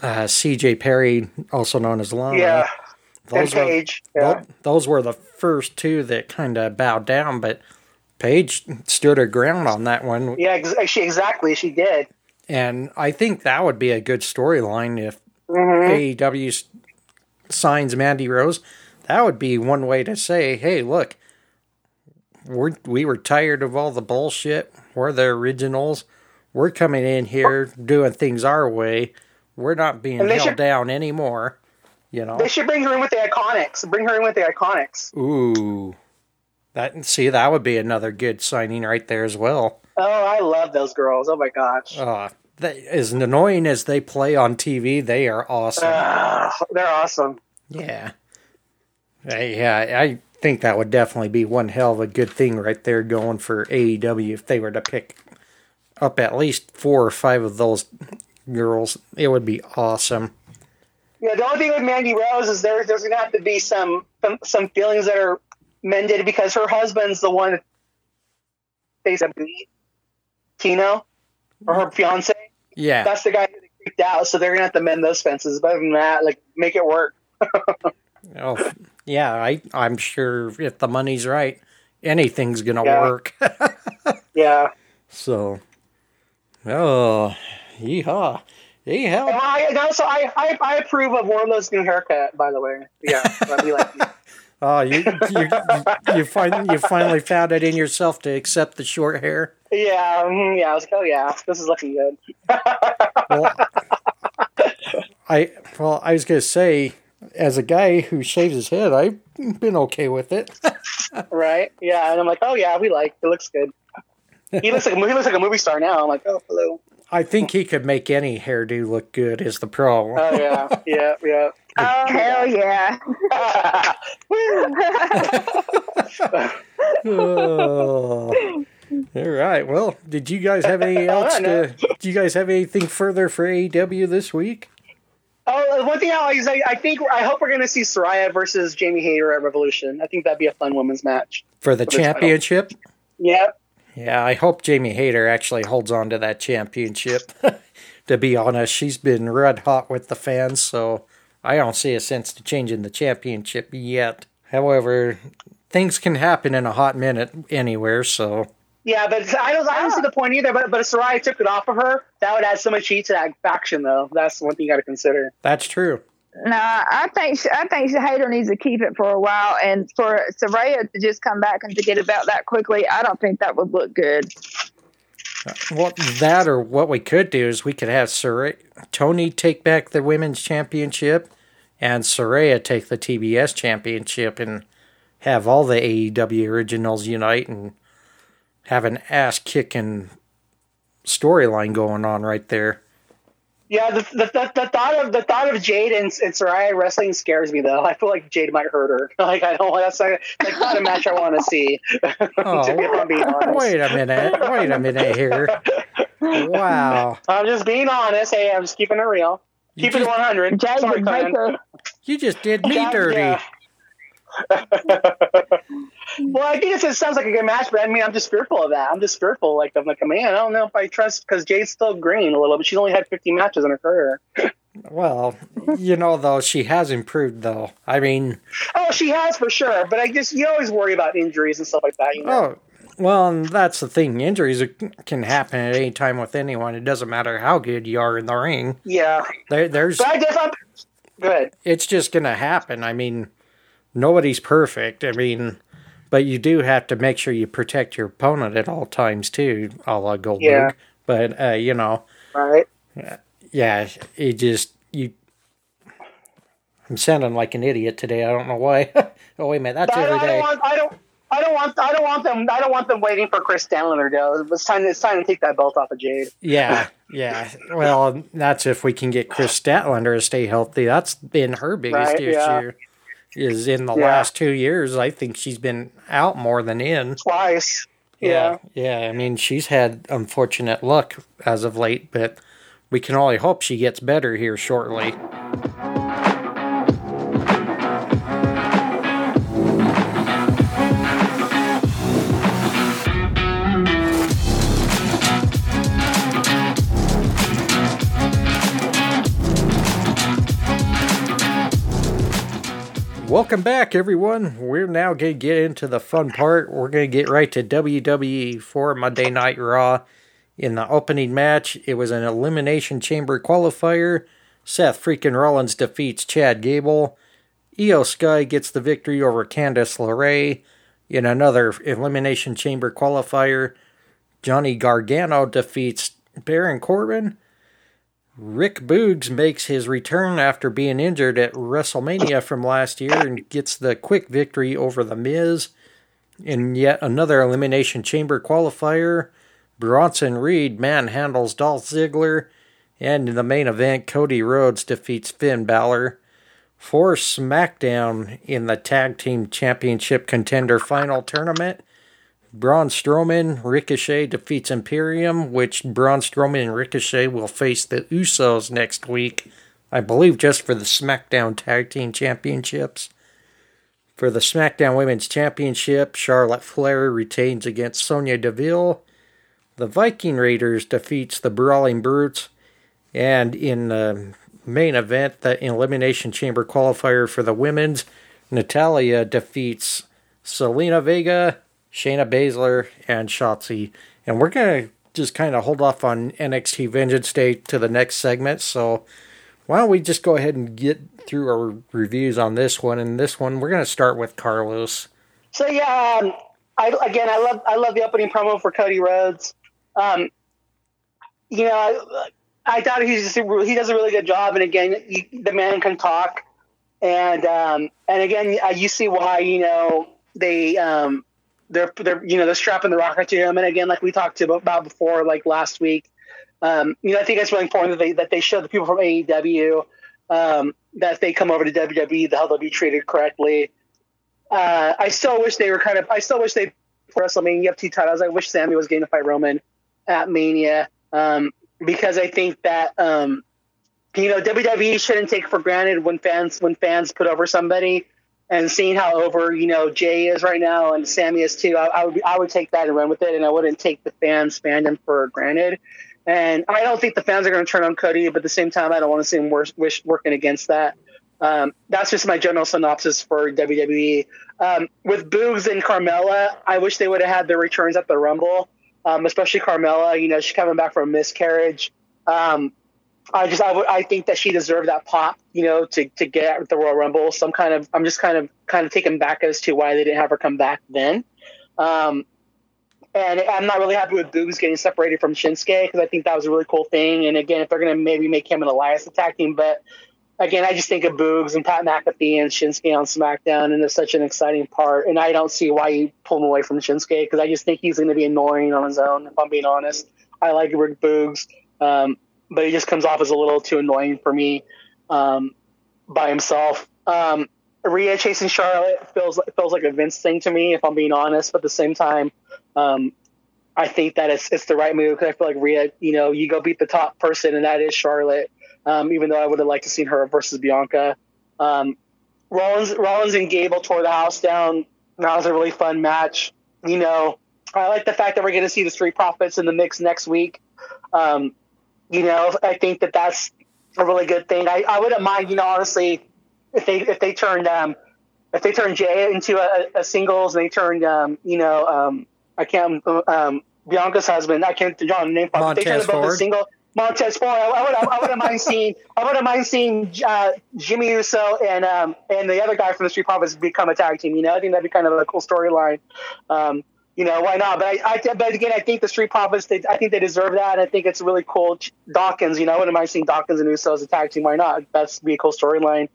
uh, CJ Perry, also known as Lana. Yeah. And those were, Paige. Yeah. tho- those were the first two that kind of bowed down, but Paige stood her ground on that one. Yeah. Ex- she exactly. She did. And I think that would be a good storyline if Mm-hmm. AEW signs Mandy Rose. That would be one way to say, hey, look, we're, we were tired of all the bullshit. We're the originals. We're coming in here doing things our way. We're not being held should- down anymore. You know? They should bring her in with the Iconics. Bring her in with the Iconics. Ooh. That see, that would be another good signing right there as well. Oh, I love those girls. Oh my gosh. Uh, they, as annoying as they play on TV, they are awesome. Ah, they're awesome. Yeah. Uh, yeah, I think that would definitely be one hell of a good thing right there going for AEW if they were to pick up at least four or five of those girls. It would be awesome. Yeah, the only thing with Mandy Rose is there, there's going to have to be some, some some feelings that are mended because her husband's the one that basically Tino or her fiance. Yeah. That's the guy who freaked out, so they're going to have to mend those fences. But other than that, like make it work. Oh, yeah, I, I'm sure if the money's right, anything's going to Yeah. work. Yeah. so, oh, yeehaw. And Yeehaw. I, and also, I, I I approve of Wardlow's new haircut. By the way, yeah, be like Oh, you, you, you, you, find, you finally found it in yourself to accept the short hair? yeah, mhm, yeah. I was like, oh yeah, this is looking good. well, I well, I was gonna say, as a guy who shaves his head, I've been okay with it. right? Yeah, and I'm like, oh yeah, we like it. Looks good. He looks like a, he looks like a movie star now. I'm like, oh hello. I think he could make any hairdo look good. Is the problem? Oh yeah, yeah, yeah. Oh um, hell yeah! Oh. All right. Well, did you guys have any else? To, do you guys have anything further for AEW this week? oh, uh, one thing I, I, I think I hope we're gonna see Saraya versus Jamie Hayter at Revolution. I think that'd be a fun women's match. For the For the title. championship? Yeah, Yeah, I hope Jamie Hayter actually holds on to that championship. to be honest, she's been red hot with the fans, so I don't see a sense to changing the championship yet. However, things can happen in a hot minute anywhere, so yeah, but I don't I don't see the point either. But but if Saraya took it off of her, that would add so much heat to that faction, though. That's one thing you got to consider. that's true. No, I think I think Hayter needs to keep it for a while, and for Saraya to just come back and to get it out that quickly, I don't think that would look good. Uh, well, that or what we could do is we could have Saraya, Toni take back the women's championship and Saraya take the TBS championship and have all the AEW originals unite and have an ass kicking storyline going on right there. Yeah, the, the, the, the thought of the thought of Jade and, and Saraya wrestling scares me though. I feel like Jade might hurt her. Like I don't. Want that's like, like not a match I want to see. Oh, to be, if I'm being honest. wait a minute. Wait a minute here. Wow. I'm just being honest. Hey, I'm just keeping it real. You Keep it 100. Jade Sorry, would make Conan. her. You just did me Yeah, dirty. yeah. well, I guess it sounds like a good match, but I mean, I'm just fearful of that. I'm just fearful. Like, I'm like, man, I don't know if I trust because Jade's still green a little but She's only had 50 matches in her career. Well, you know, though, she has improved, though. I mean, Oh, she has for sure, but I just you always worry about injuries and stuff like that. You know? oh, well, and that's the thing. Injuries can happen at any time with anyone. It doesn't matter how good you are in the ring. Yeah, There, there's, but I guess I'm good. it's just going to happen. I mean, nobody's perfect. I mean, but you do have to make sure you protect your opponent at all times, too, a la Goldberg. Yeah. But, uh, you know, Right? yeah, it just you. I'm sounding like an idiot today. I don't know why. oh wait a minute, that's I, every don't- I day. don't want. I don't. I don't want. I don't want them. I don't want them waiting for Kris Statlander though. It's time. It's time to take that belt off of Jade. Yeah, yeah. Well, that's if we can get Kris Statlander to stay healthy. That's been her biggest Right, yeah. Is in the Yeah. last two years, I think she's been out more than in. Twice. Yeah. yeah. I mean, she's had unfortunate luck as of late, but we can only hope she gets better here shortly. Welcome back, everyone. We're now going to get into the fun part. We're going to get right to WWE for Monday Night Raw. In the opening match, it was an Elimination Chamber qualifier. Seth freaking Rollins defeats Chad Gable. Iyo Sky gets the victory over Candice LeRae. In another Elimination Chamber qualifier, Johnny Gargano defeats Baron Corbin. Rick Boogs makes his return after being injured at WrestleMania from last year and gets the quick victory over The Miz. In yet another Elimination Chamber qualifier, Bronson Reed manhandles Dolph Ziggler. And in the main event, Cody Rhodes defeats Finn Balor. For SmackDown in the Tag Team Championship Contender Final Tournament, Braun Strowman, Ricochet defeats Imperium, which Braun Strowman and Ricochet will face the Usos next week. I believe just for the SmackDown Tag Team Championships. For the SmackDown Women's Championship, Charlotte Flair retains against Sonya Deville. The Viking Raiders defeats the Brawling Brutes. And in the main event, the Elimination Chamber qualifier for the women's, Natalya defeats Zelina Vega, Shayna Baszler, and Shotzi. And we're going to just kind of hold off on NXT Vengeance Day to the next segment. So why don't we just go ahead and get through our reviews on this one? And this one, we're going to start with Carlos. So yeah, um, I again, I love I love the opening promo for Cody Rhodes. Um, you know, I, I thought he's just, he does a really good job, and again, the man can talk, and um, and again, uh, you see why you know they um, they're they're you know they're strapping the rocket to him, and again, like we talked about before, like last week. Um, you know, I think it's really important that they that they show the people from AEW um, that they come over to WWE, the how they'll be treated correctly. Uh, I still wish they were kind of. I still wish they WrestleMania have two titles. I wish Sami was getting to fight Roman at Mania um, because I think that um, you know WWE shouldn't take for granted when fans when fans put over somebody. And seeing how over you know Jey is right now and Sami is too, I, I would I would take that and run with it, and I wouldn't take the fans fandom for granted. And I don't think the fans are going to turn on Cody, but at the same time, I don't want to see him wish, working against that. Um, that's just my general synopsis for WWE. Um, with Boogs and Carmella, I wish they would have had their returns at the Rumble, um, especially Carmella. You know, she's coming back from a miscarriage. Um, I just, I I think that she deserved that pop, you know, to, to get at the Royal Rumble. So I'm kind of, I'm just kind of, kind of taken back as to why they didn't have her come back then. Um, and I'm not really happy with Boogs getting separated from Shinsuke because I think that was a really cool thing. And again, if they're to maybe make him and Elias attack team, but again, I just think of Boogs and Pat McAfee and Shinsuke on SmackDown, and it's such an exciting part. And I don't see why you pull him away from Shinsuke because I just think he's going to be annoying on his own. If I'm being honest, I like Rick Boogs. Um, but he just comes off as a little too annoying for me um, by himself. Um, Rhea chasing Charlotte feels feels like a Vince thing to me, if I'm being honest. But at the same time, um, I think that it's it's the right move because I feel like Rhea, you know, you go beat the top person, and that is Charlotte. Um, even though I would have liked to seen her versus Bianca. Um, Rollins, Rollins and Gable tore the house down. That was a really fun match. You know, I like the fact that we're going to see the Street Profits in the mix next week. Um, you know, I think that that's a really good thing. I, I wouldn't mind, you know, honestly, if they if they turned um, if they turned Jey into a, a singles and they turned um, you know um, I can't um, Bianca's husband I can't draw the name. Montez they turned both a single. Montez Ford. I, I would I wouldn't mind seeing I wouldn't mind seeing uh, Jimmy Uso and um, and the other guy from the Street Profits become a tag team. You know, I think that'd be kind of a cool storyline. Um, you know, why not? But I, I, but again, I think the Street Profits, they, I think they deserve that. I think it's really cool. Dawkins, you know, wouldn't mind seeing Dawkins and Uso as a tag team. Why not? That's be a cool storyline.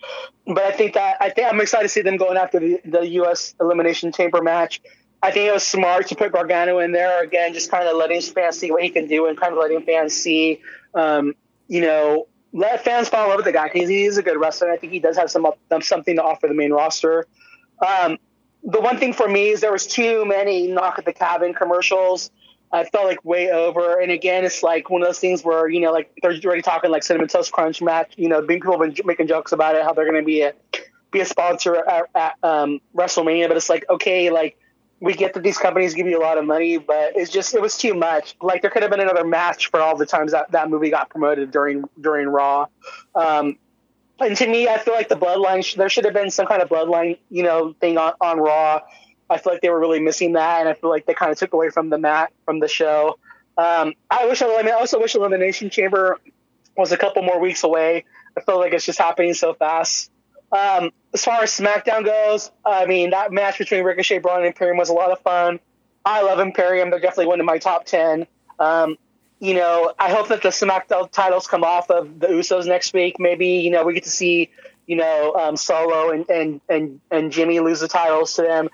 But I think that I think I'm excited to see them going after the, the U.S. Elimination Chamber match. I think it was smart to put Gargano in there again, just kind of letting fans see what he can do and kind of letting fans see, um, you know, let fans fall in love with the guy because he is a good wrestler. I think he does have some something to offer the main roster. Um, the one thing for me is there was too many knock at the cabin commercials. I felt like way over. And again, it's like one of those things where, you know, like they're already talking like Cinnamon Toast Crunch match, you know, people have been making jokes about it, how they're going to be a, be a sponsor at, at um, WrestleMania. But it's like, okay, like we get that these companies give you a lot of money, but it's just, it was too much. Like there could have been another match for all the times that that movie got promoted during, during Raw. Um, and to me, I feel like the bloodline, there should have been some kind of bloodline, you know, thing on, on Raw. I feel like they were really missing that, and I feel like they kind of took away from the mat from the show. Um, I wish, I mean, I also wish Elimination Chamber was a couple more weeks away. I feel like it's just happening so fast. Um, as far as SmackDown goes, I mean, that match between Ricochet, Braun, and Imperium was a lot of fun. I love Imperium; they're definitely one of my top ten. Um, you know, I hope that the SmackDown titles come off of the Usos next week. Maybe you know we get to see you know um, Solo and, and and and Jimmy lose the titles to them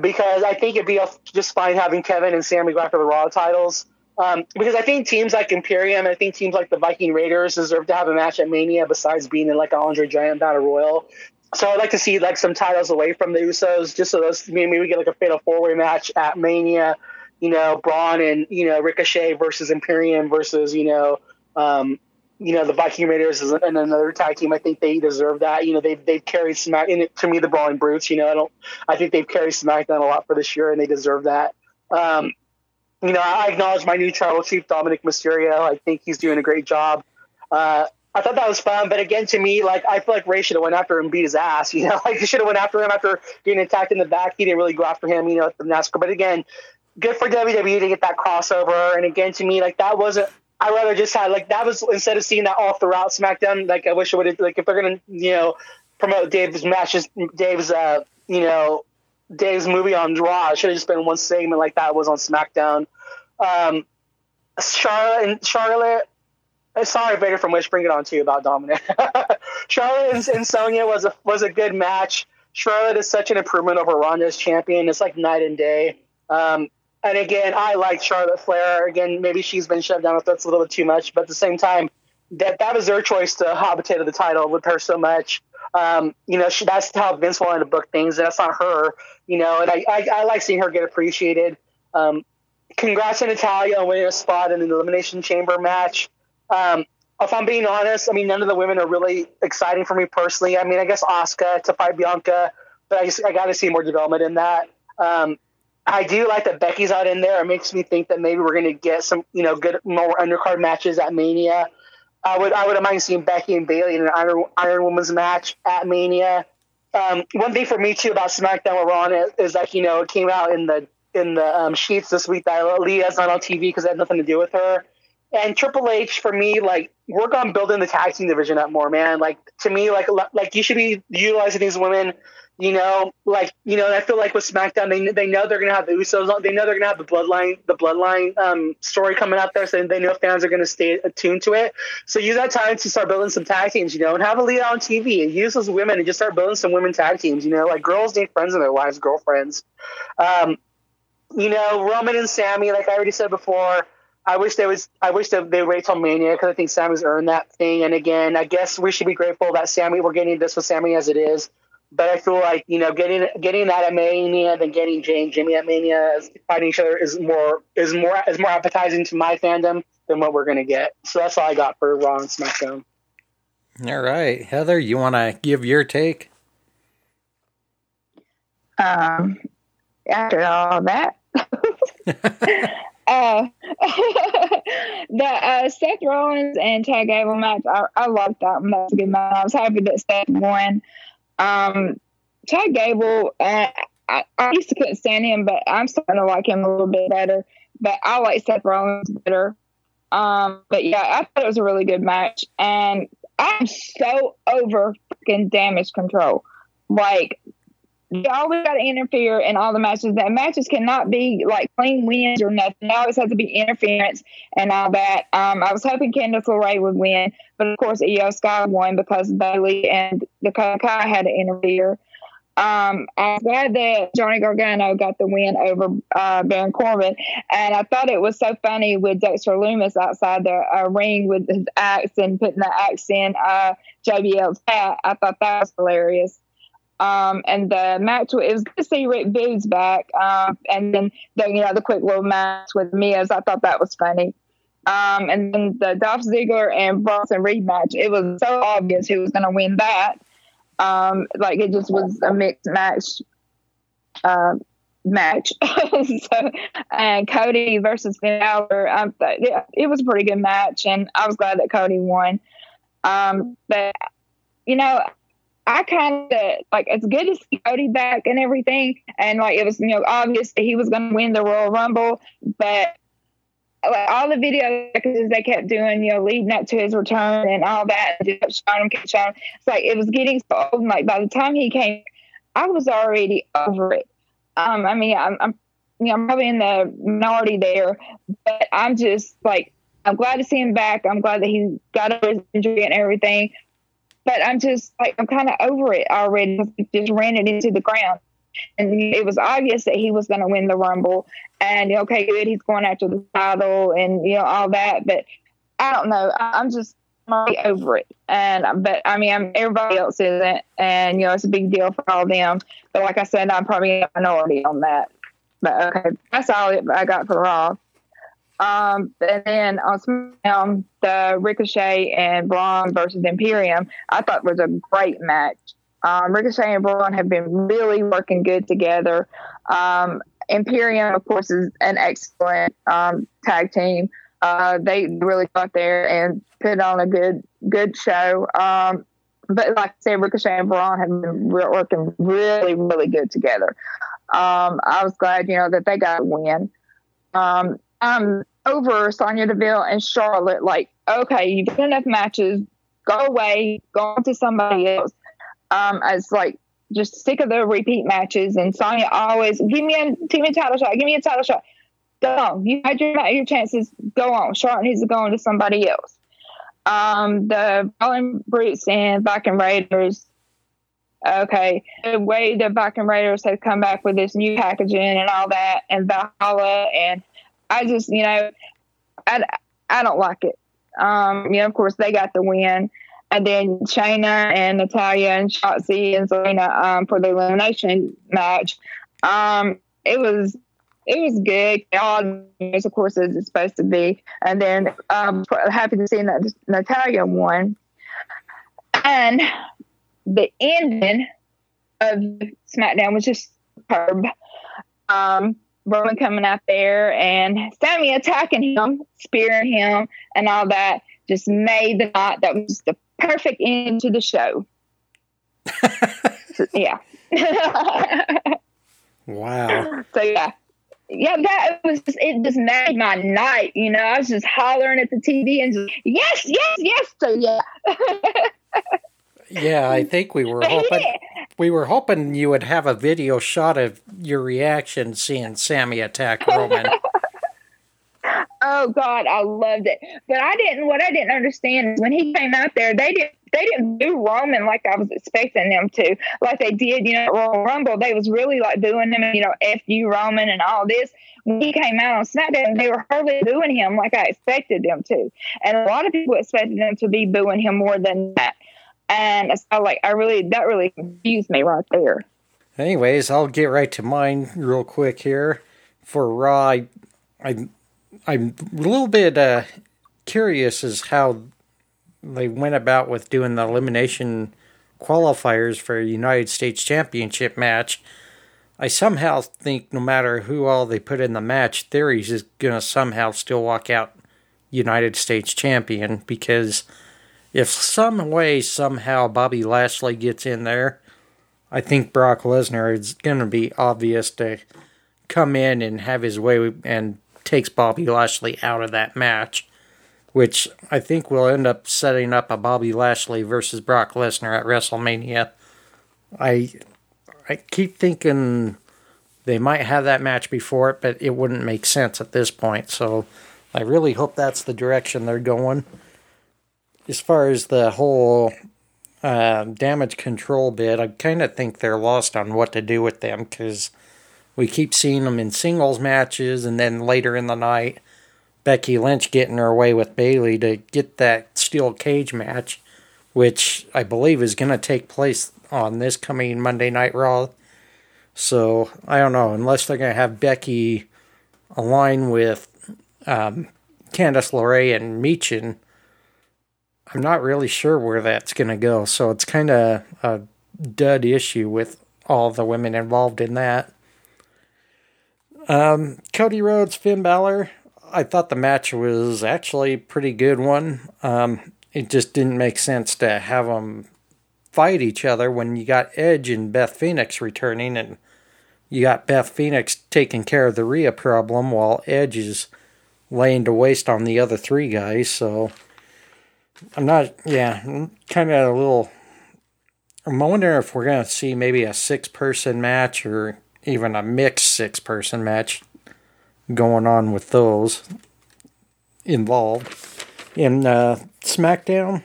because I think it'd be just fine having Kevin and Sami go after the Raw titles. Um, because I think teams like Imperium, I think teams like the Viking Raiders deserve to have a match at Mania besides being in like an Andre Giant Battle Royal. So I'd like to see like some titles away from the Usos, just so those maybe we get like a fatal four way match at Mania you know, Braun and, you know, Ricochet versus Imperium versus, you know, um, you know, the Viking Raiders and another tag team. I think they deserve that. You know, they've, they've carried Smack, and to me, the Brawling Brutes, you know, I don't, I think they've carried SmackDown a lot for this year and they deserve that. Um, you know, I acknowledge my new tribal chief, Dominic Mysterio. I think he's doing a great job. Uh, I thought that was fun, but again, to me, like I feel like Rey should have went after him, and beat his ass. You know, like he should have went after him after getting attacked in the back. He didn't really go after him. You know, at the NASCAR. But again, good for WWE to get that crossover. And again, to me, like that wasn't. I rather just had like that was instead of seeing that all throughout SmackDown. Like I wish it would have like if they're gonna you know promote Dave's matches, Dave's uh you know Dave's movie on Raw. It should have just been one segment like that was on SmackDown. Um, Charlotte and Charlotte. Uh, sorry, Vader from Wish, bring it on to you about Dominic. Charlotte and, and Sonya was a was a good match. Charlotte is such an improvement over Ronda's champion. It's like night and day. Um, and again, I like Charlotte Flair. Again, maybe she's been shoved down our throats a little bit too much, but at the same time, that that was their choice to hot potato the title with her so much. Um, you know, she, that's how Vince wanted to book things, that's not her. You know, and I, I, I like seeing her get appreciated. Um, congrats to Natalya on winning a spot in an Elimination Chamber match. Um, if I'm being honest, I mean, none of the women are really exciting for me personally. I mean, I guess Asuka to fight Bianca, but I just I got to see more development in that. Um, I do like that Becky's out in there. It makes me think that maybe we're going to get some, you know, good more undercard matches at Mania. I would I would mind seeing Becky and Bayley in an Iron, Iron Woman's match at Mania. Um, one thing for me too about SmackDown we're on is, is like you know it came out in the in the um, sheets this week that Leah's not on TV because it had nothing to do with her. And Triple H for me like work on building the tag team division up more, man. Like to me like like you should be utilizing these women you know, like you know, I feel like with SmackDown, they they know they're gonna have the Usos. They know they're gonna have the bloodline, the bloodline um, story coming out there, so they know fans are gonna stay attuned to it. So use that time to start building some tag teams, you know, and have a lead on TV and use those women and just start building some women tag teams. You know, like girls need friends in their lives, girlfriends. Um, you know, Roman and Sami, like I already said before, I wish there was. I wish that they wait till Mania because I think Sami's earned that thing. And again, I guess we should be grateful that Sami. We're getting this with Sami as it is. But I feel like you know getting getting that at Mania than getting Jey and Jimmy at Mania fighting each other is more is more is more appetizing to my fandom than what we're gonna get. So that's all I got for Raw and SmackDown. All right, Heather, you want to give your take? Um, after all that. uh, the uh, Seth Rollins and Chad Gable match, I, I liked that one. That was a good match. I was happy that Seth won. Um, Chad Gable, uh, I, I used to couldn't stand him, but I'm starting to like him a little bit better. But I like Seth Rollins better. Um, but yeah, I thought it was a really good match, and I'm so over fucking damage control. Like they always got to interfere in all the matches. That matches cannot be like clean wins or nothing. It always has to be interference and all that. Um, I was hoping Candice LeRae would win, but of course, Iyo Sky won because Bayley and Dakota Kai had to interfere. Um, I'm glad that Johnny Gargano got the win over uh, Baron Corbin, and I thought it was so funny with Dexter Lumis outside the uh, ring with his axe and putting the axe in uh, JBL's hat. I thought that was hilarious. Um, and the match it was good to see Rick Boogs back. Um, and then the you know the quick little match with Miz, I thought that was funny. Um, and then the Dolph Ziggler and Bronson Reed match, it was so obvious who was going to win that. Um, like it just was a mixed match. Uh, match. so, and Cody versus Finn Balor, um, it, it was a pretty good match, and I was glad that Cody won. Um, but you know, I kind of like it's good to see Cody back and everything, and like it was you know obvious that he was going to win the Royal Rumble, but like all the video they kept doing, you know, leading up to his return and all that, and showing him, showing him. It's like it was getting so old. Like by the time he came, I was already over it. Um, I mean, I'm, I'm, you know, I'm probably in the minority there, but I'm just like, I'm glad to see him back. I'm glad that he got over his injury and everything. But I'm just like, I'm kind of over it already. Just ran it into the ground. And it was obvious that he was going to win the Rumble. And, okay, good, he's going after the title and, you know, all that. But I don't know. I'm just over it. And, but I mean, I'm, everybody else isn't. And, you know, it's a big deal for all them. But like I said, I'm probably a minority on that. But okay, that's all I got for Raw. Um, and then on SmackDown, the Ricochet and Braun versus Imperium, I thought was a great match. Um, Ricochet and Braun have been really working good together. Um, Imperium, of course, is an excellent um, tag team. Uh, they really got there and put on a good good show. Um, but like I said, Ricochet and Braun have been working really, really good together. Um, I was glad, you know, that they got a win. Um, um, over Sonya Deville and Charlotte, like, okay, you've enough matches, go away, go on to somebody else. Um, as like just sick of the repeat matches and Sonya always give me a give me a title shot, give me a title shot. Go on. You had your your chances, go on. Charlotte needs to go on to somebody else. Um, the Brawling Brutes and Viking Raiders okay, the way the Viking Raiders have come back with this new packaging and all that, and Valhalla, and I just, you know, I, I don't like it. Um, you know, of course, they got the win. And then Shayna and Natalya and Shotzi and Zelina um, for the elimination match. Um, it was it was good. All of course, as it's supposed to be. And then um, happy to see that Natalya won. And the ending of SmackDown was just superb. Um, Roman coming out there and Sami attacking him, spearing him, and all that just made the night. That was the perfect end to the show. so, yeah. wow. So yeah. Yeah, that was just, it just made my night, you know. I was just hollering at the TV and just yes, yes, yes. So yeah. yeah, I think we were hoping we were hoping you would have a video shot of your reaction seeing Sami attack Roman. oh God, I loved it. But I didn't. What I didn't understand is when he came out there, they didn't they didn't do Roman like I was expecting them to, like they did, you know, Royal Rumble. They was really like booing him, you know, F you Roman and all this. When he came out on SmackDown, they were hardly booing him like I expected them to. And a lot of people expected them to be booing him more than that. And so like I really that really confused me right there. Anyways, I'll get right to mine real quick here. For Raw, I, I I'm a little bit uh, curious as how they went about with doing the elimination qualifiers for a United States Championship match. I somehow think no matter who all they put in the match, Theory's is gonna somehow still walk out United States champion because if some way somehow Bobby Lashley gets in there, I think Brock Lesnar is gonna be obvious to come in and have his way and takes Bobby Lashley out of that match, which I think will end up setting up a Bobby Lashley versus Brock Lesnar at WrestleMania. I I keep thinking they might have that match before it, but it wouldn't make sense at this point. So I really hope that's the direction they're going. As far as the whole uh, damage control bit, I kind of think they're lost on what to do with them because we keep seeing them in singles matches, and then later in the night, Becky Lynch getting her way with Bayley to get that steel cage match, which I believe is going to take place on this coming Monday Night Raw. So I don't know, unless they're going to have Becky align with um, Candice LeRae and Michin, I'm not really sure where that's going to go. So it's kind of a dud issue with all the women involved in that. Um, Cody Rhodes, Finn Balor. I thought the match was actually a pretty good one. Um, it just didn't make sense to have them fight each other when you got Edge and Beth Phoenix returning, and you got Beth Phoenix taking care of the Rhea problem while Edge is laying to waste on the other three guys. So I'm not, yeah, kind of a little. I'm wondering if we're going to see maybe a six person match or even a mixed six person match going on with those involved. In uh, SmackDown,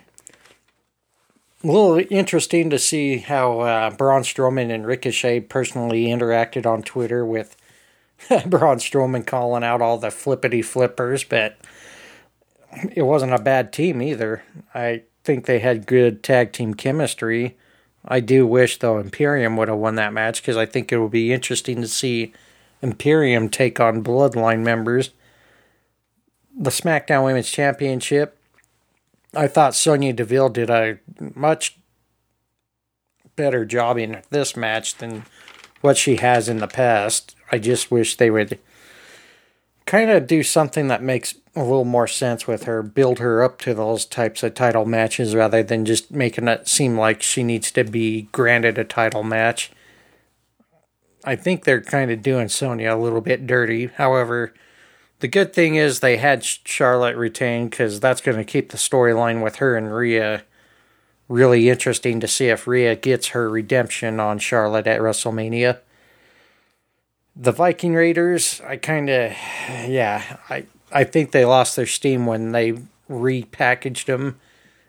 a little interesting to see how uh, Braun Strowman and Ricochet personally interacted on Twitter with Braun Strowman calling out all the flippity flippers, but it wasn't a bad team either. I think they had good tag team chemistry. I do wish though Imperium would have won that match because I think it would be interesting to see Imperium take on Bloodline members. The SmackDown Women's Championship. I thought Sonya Deville did a much better job in this match than what she has in the past. I just wish they would kind of do something that makes a little more sense with her, build her up to those types of title matches rather than just making it seem like she needs to be granted a title match. I think they're kind of doing Sonya a little bit dirty. However, the good thing is they had Charlotte retain because that's going to keep the storyline with her and Rhea really interesting to see if Rhea gets her redemption on Charlotte at WrestleMania the Viking Raiders, I kind of, yeah, I I think they lost their steam when they repackaged them,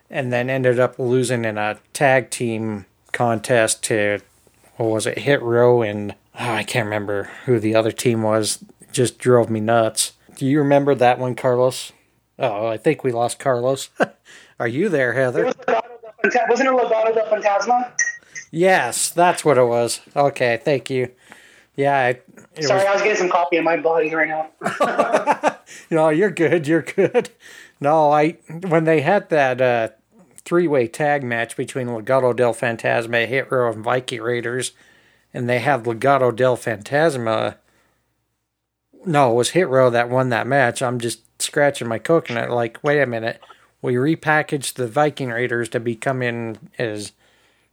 and then ended up losing in a tag team contest to what was it, Hit Row and oh, I can't remember who the other team was. It just drove me nuts. Do you remember that one, Carlos? Oh, I think we lost Carlos. Are you there, Heather? Wasn't it Legado del Fantasma? Yes, that's what it was. Okay, thank you. Yeah. It, it Sorry, was... I was getting some coffee in my body right now. no, you're good. You're good. No, I when they had that uh, three-way tag match between Legado del Fantasma, Hit Row, and Viking Raiders, and they had Legado del Fantasma. No, it was Hit Row that won that match. I'm just scratching my coconut. Like, wait a minute. We repackaged the Viking Raiders to become in as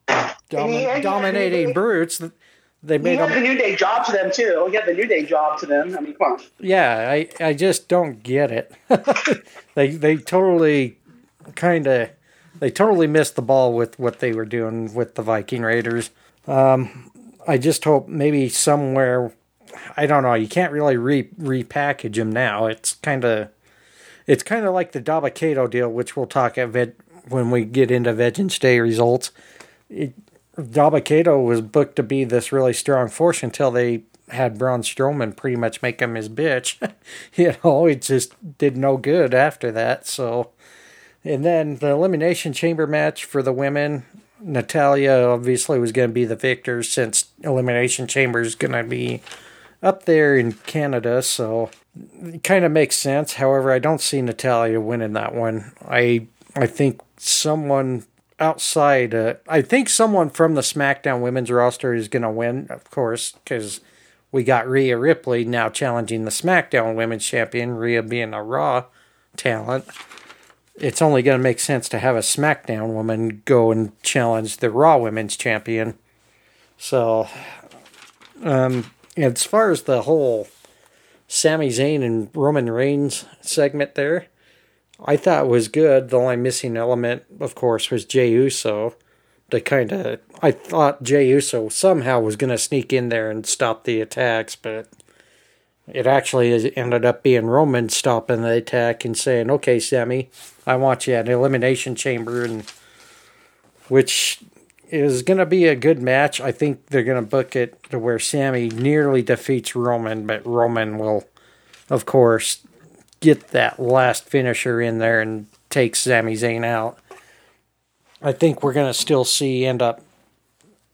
dom- dominating brutes they made them, the New Day job to them too. We got the New Day job to them. I mean, come on. Yeah, I I just don't get it. they they totally kind of they totally missed the ball with what they were doing with the Viking Raiders. Um, I just hope maybe somewhere I don't know. You can't really re repackage them now. It's kind of it's kind of like the Dabba-Kato deal, which we'll talk a bit when we get into Vengeance Day results. It, Dabba-Kato was booked to be this really strong force until they had Braun Strowman pretty much make him his bitch. you know, it just did no good after that. So, and then the Elimination Chamber match for the women, Natalya obviously was going to be the victor since Elimination Chamber is going to be up there in Canada. So, it kind of makes sense. However, I don't see Natalya winning that one. I I think someone outside, uh, I think someone from the SmackDown women's roster is going to win, of course, because we got Rhea Ripley now challenging the SmackDown women's champion, Rhea being a Raw talent. It's only going to make sense to have a SmackDown woman go and challenge the Raw women's champion. So, um, as far as the whole Sami Zayn and Roman Reigns segment there, I thought was good. The only missing element, of course, was Jey Uso. To kind of, I thought Jey Uso somehow was going to sneak in there and stop the attacks, but it actually ended up being Roman stopping the attack and saying, "Okay, Sami, I want you at Elimination Chamber," and which is going to be a good match. I think they're going to book it to where Sami nearly defeats Roman, but Roman will, of course, get that last finisher in there and take Sami Zayn out. I think we're going to still see end up.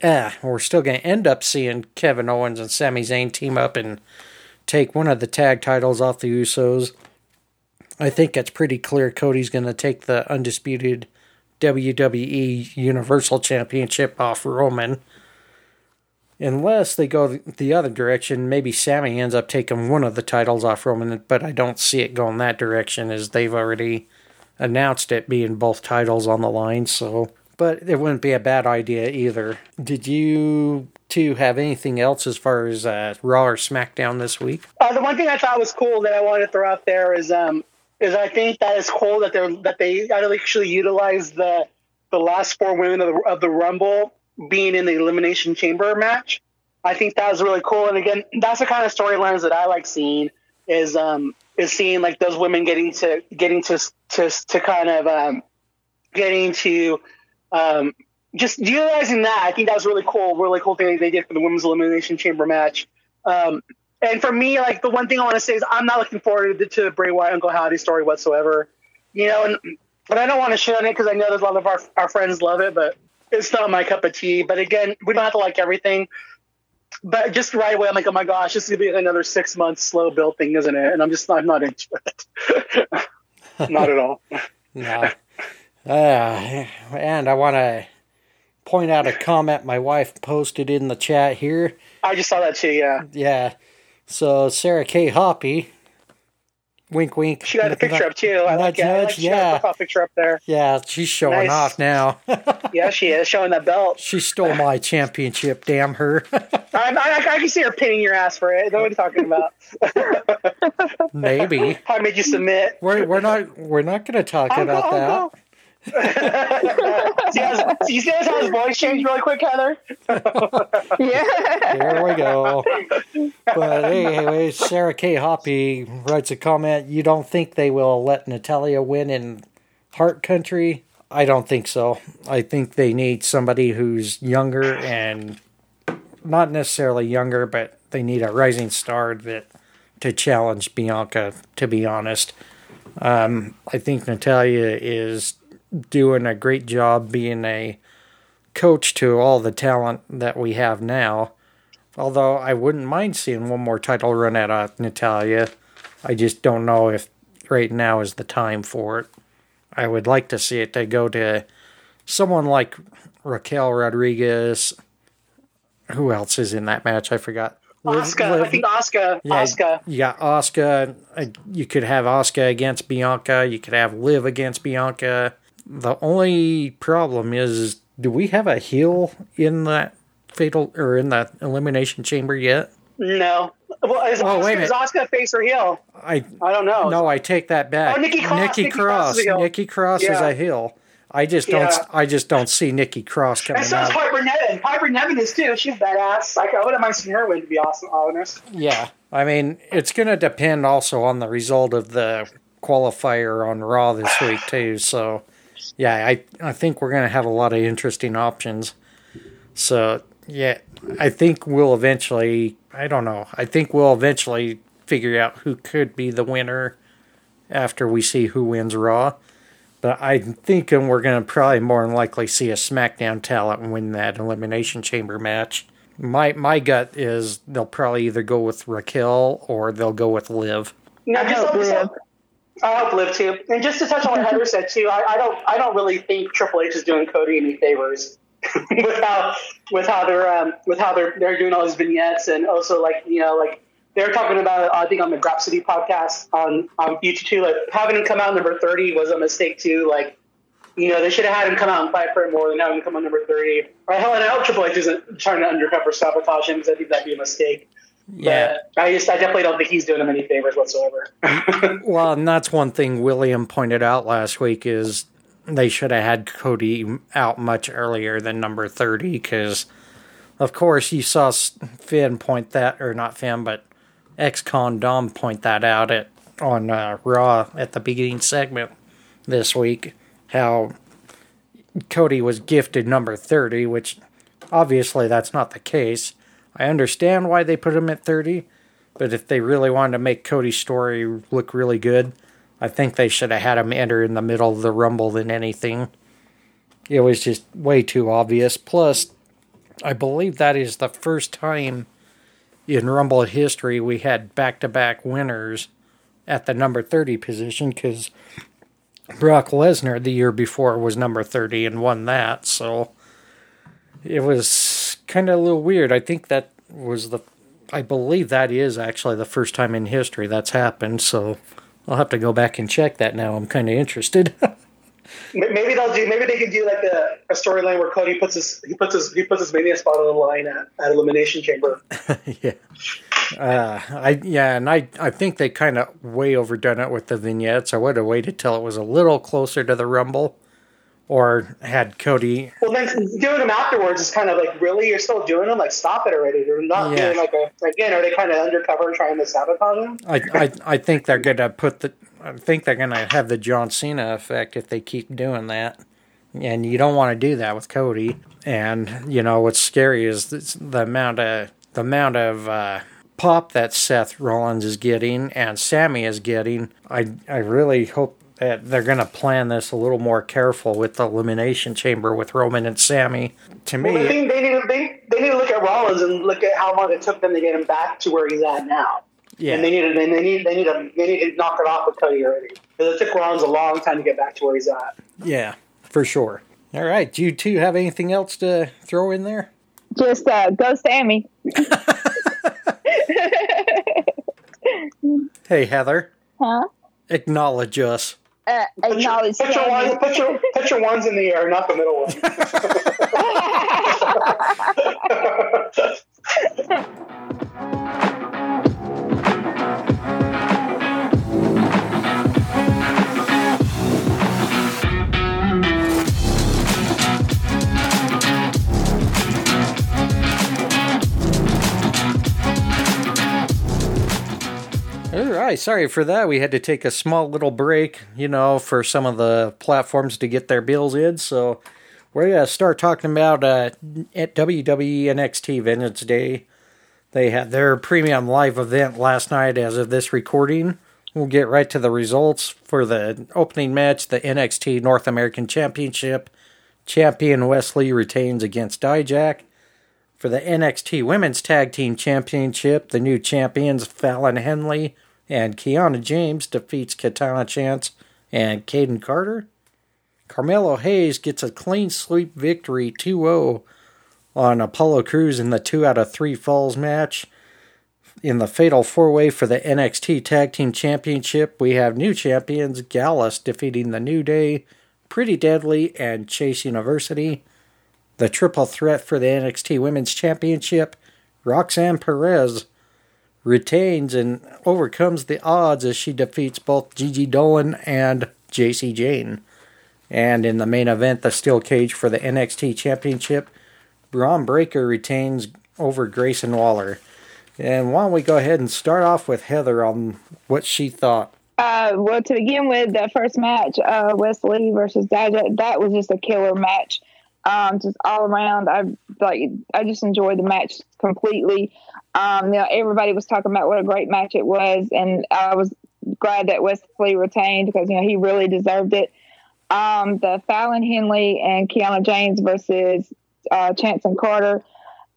Ah, we're still going to end up seeing Kevin Owens and Sami Zayn team up and take one of the tag titles off the Usos. I think it's pretty clear Cody's going to take the undisputed WWE Universal Championship off Roman. Unless they go the other direction, maybe Sami ends up taking one of the titles off Roman, but I don't see it going that direction as they've already announced it being both titles on the line, so but it wouldn't be a bad idea either. Did you two have anything else as far as uh, Raw or SmackDown this week? Uh, the one thing I thought was cool that I wanted to throw out there is um is I think that is cool that they're that they actually utilize the the last four women of the, of the Rumble being in the Elimination Chamber match. I think that was really cool, and again, that's the kind of storylines that I like seeing. Is um is seeing like those women getting to getting to to to kind of um getting to um just utilizing that. I think that was really cool, really cool thing they did for the women's elimination chamber match. Um, and for me, like the one thing I want to say is I'm not looking forward to, to the Bray Wyatt Uncle Howdy story whatsoever. You know, and but I don't want to shit on it because I know there's a lot of our our friends love it, but it's not my cup of tea. But again, we don't have to like everything. But just right away, I'm like, oh my gosh, this is gonna be another six months slow build thing, isn't it? And I'm just I'm not into it. not at all. no. Uh, and I want to point out a comment my wife posted in the chat here. I just saw that too. Yeah. Yeah. So Sarah K. Hoppe, wink, wink. She got a picture up too. I like, it. I like yeah. Got picture up there. Yeah, she's showing Nice. off now. Yeah, she is showing that belt. she stole my championship. Damn her. I, I, I can see her pinning your ass for it. What are you talking about? Maybe I made you submit. we're we're not we're not going to talk I'll about go, that. I'll go. see how, you see how his voice changed really quick, Heather? yeah. There we go. But hey, anyway, Sarah K. Hoppe writes a comment. You don't think they will let Natalya win in Heart Country? I don't think so. I think they need somebody who's younger and not necessarily younger, but they need a rising star that to challenge Bianca. To be honest, um, I think Natalya is doing a great job being a coach to all the talent that we have now. Although I wouldn't mind seeing one more title run at uh, Natalya, I just don't know if right now is the time for it. I would like to see it to go to someone like Raquel Rodriguez. Who else is in that match? I forgot. Asuka. I think Asuka. yeah, Asuka. You got Asuka. Uh, You could have Asuka against Bianca. You could have Liv against Bianca. The only problem is, do we have a heel in that fatal or in that elimination chamber yet? No. Well, is, Oh, Asuka, wait a is minute. Asuka face or heel? I I don't know. no, I take that back. Oh, Nikki Cross. Nikki Nikki Cross. Cross is a heel. Nikki Cross is a heel. I just don't. Yeah. I just don't see Nikki Cross coming And so is. Piper Niven. Piper Niven is too. She's badass. Like, I would have mind seeing her win, to be awesome, honest. Yeah, I mean, it's going to depend also on the result of the qualifier on Raw this week too. So yeah, I I think we're gonna have a lot of interesting options. So yeah, I think we'll eventually. I don't know. I think we'll eventually figure out who could be the winner after we see who wins Raw. But I'm thinking we're going to probably more than likely see a SmackDown talent win that Elimination Chamber match. My my gut is they'll probably either go with Raquel or they'll go with Liv. No, just Liv. I hope Liv too. And just to touch on what Heather said too, I, I don't I don't really think Triple H is doing Cody any favors with how with how they're um, with how they're they're doing all these vignettes and also like you know like they're talking about I think on the Grap City podcast on on YouTube too. Like having him come out number thirty was a mistake too. Like you know they should have had him come out and fight for it more than having him come out number thirty. Right? Hell, and I hope Triple H isn't trying to undercover sabotage him because I think that'd be a mistake. Yeah. But I just I definitely don't think he's doing him any favors whatsoever. Well, and that's one thing William pointed out last week is they should have had Cody out much earlier than number 30 because, of course, you saw Finn point that, or not Finn, but ex-con Dom point that out at on uh, Raw at the beginning segment this week, how Cody was gifted number 30, which obviously that's not the case. I understand why they put him at 30, but if they really wanted to make Cody's story look really good, I think they should have had him enter in the middle of the Rumble than anything. It was just way too obvious. Plus, I believe that is the first time in Rumble history we had back to back winners at the number 30 position because Brock Lesnar the year before was number 30 and won that. So it was kind of a little weird. I think that was the, I believe that is actually the first time in history that's happened. So I'll have to go back and check that now. I'm kind of interested. Maybe they'll do. Maybe they could do like a, a storyline where Cody puts his he puts his he puts his mania spot on the line at, at Elimination Chamber. yeah. Uh, I yeah, and I I think they kind of way overdone it with the vignettes. I would have waited till it was a little closer to the Rumble, or had Cody. Well, then doing them afterwards is kind of like, really, you're still doing them? Like, stop it already. You're not Yeah. doing like a again. Are they kind of undercover and trying to sabotage them? I, I I think they're gonna put the. I think they're gonna have the John Cena effect if they keep doing that, and you don't want to do that with Cody. And you know what's scary is the amount of the amount of uh, pop that Seth Rollins is getting and Sami is getting. I I really hope that they're gonna plan this a little more careful with the elimination chamber with Roman and Sami. To Well, the me, thing they need to they, they need to look at Rollins and look at how long it took them to get him back to where he's at now. yeah, And they need to they need they need to they need to knock it off with Cody already because it took Rollins a long time to get back to where he's at. yeah, for sure. All right, do you two have anything else to throw in there? Just uh, go Sami. Hey Heather, Huh? acknowledge us. Uh, Put your, acknowledge put your ones put your put your ones in the air, not the middle one. All right, sorry for that. We had to take a small little break, you know, for some of the platforms to get their bills in. So we're going to start talking about uh, at WWE NXT Vengeance Day. They had their premium live event last night as of this recording. We'll get right to the results for the opening match, the NXT North American Championship. Champion Wes Lee retains against Dijak. For the NXT Women's Tag Team Championship, the new champions Fallon Henley and Kiana James defeats Katana Chance and Kayden Carter. Carmelo Hayes gets a clean sweep victory 2-0 on Apollo Crews in the 2 out of 3 falls match. In the fatal four-way for the NXT Tag Team Championship, we have new champions Gallus defeating the New Day, Pretty Deadly, and Chase University. The triple threat for the NXT Women's Championship, Roxanne Perez retains and overcomes the odds as she defeats both Gigi Dolan and Jacy Jayne. And in the main event, the steel cage for the NXT Championship, Bron Breakker retains over Grayson Waller. And why don't we go ahead and start off with Heather on what she thought Uh, well, to begin with, the first match, uh, Wes Lee versus Dijak, that was just a killer match. Um, just all around, I like. I just enjoyed the match completely. Um, you know, everybody was talking about what a great match it was, and I was glad that Wes Lee retained because you know he really deserved it. Um, the Fallon Henley and Kiana James versus uh, Chance and Carter,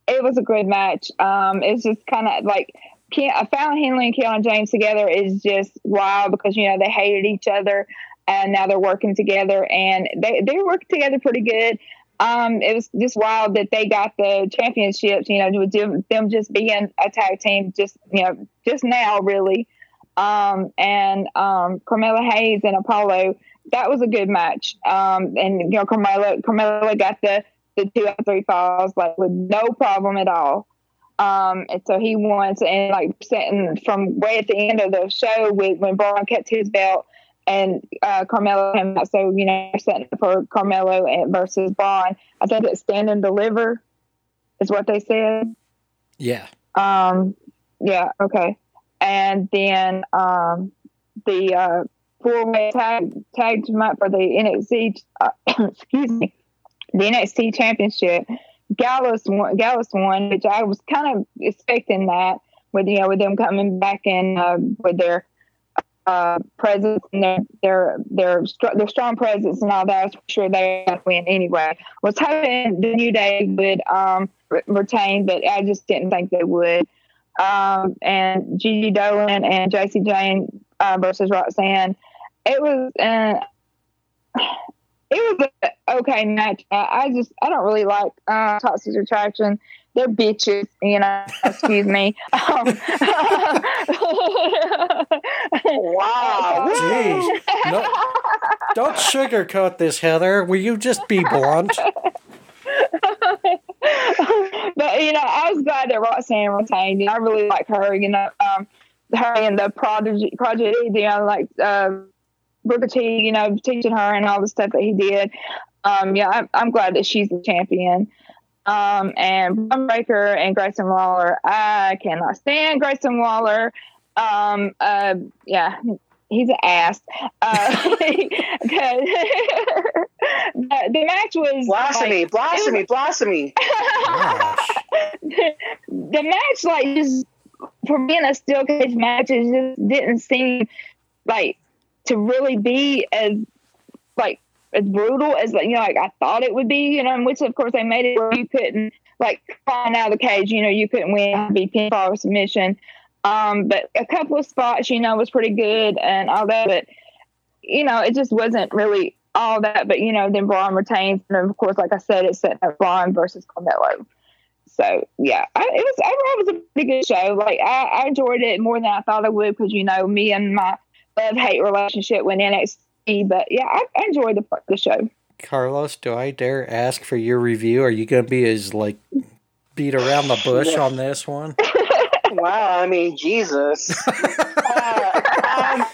it was a good match. Um, it's just kind of like Fallon Henley and Kiana James together is just wild because you know they hated each other and now they're working together and they they work together pretty good. Um, it was just wild that they got the championships. You know, with them just being a tag team, just you know, just now really. Um, and um, Carmelo Hayes and Apollo, that was a good match. Um, and you know, Carmelo Carmelo got the the two out of three falls like with no problem at all. Um, and so he won, and like sitting from way at the end of the show with when Bron kept his belt and uh, Carmelo came out. So you know, setting for Carmelo versus Bron. I think it's stand and deliver is what they said. Yeah. Um. Yeah. Okay. And then um, the uh, four way tag him up for the NXT. Uh, excuse me, the NXT Championship Gallus won, Gallus won, which I was kind of expecting that with you know with them coming back in uh, with their uh, presence and their their their, their strong presence and all that. I sure they win anyway. Was hoping the New Day would um, re- retain, but I just didn't think they would. Um, and Gigi Dolan and Jacy Jayne uh, versus Roxanne. It was. Uh, it was an okay match. I just I don't really like uh, Toxic Attraction. They're bitches, you know. Excuse me. Um, wow. Jeez. No, don't sugarcoat this, Heather. Will you just be blunt? but you know, I was glad that Roxanne retained. You know, I really like her. You know, um, her and the prodigy, prodigy. You know, like. Um, Booker T, you know, teaching her and all the stuff that he did. Um, yeah, I'm, I'm glad that she's the champion. Um, and Bron Breakker and Grayson Waller, I cannot stand Grayson Waller. Um, uh, yeah, he's an ass. Uh, the, the, match was blasphemy, like, blasphemy, was, blasphemy. the, the match, like, just for being a steel cage match, it just didn't seem like to really be as as brutal as you know like I thought it would be, you know, which of course they made it where you couldn't like climb out of the cage, you know, you couldn't win, be pinfall or submission. Um, but a couple of spots, you know, was pretty good and all that, but you know, it just wasn't really all that. But you know, then Bron retains, and of course, like I said, it's set up Bron versus Carmelo. So yeah, I, it was overall it was a pretty good show. Like I, I enjoyed it more than I thought I would because you know me and my love hate relationship with NXT. But yeah, I, I enjoyed the the show. Carlos, do I dare ask for your review? Are you going to be as like beat around the bush yeah. on this one? wow, I mean, Jesus. uh, um,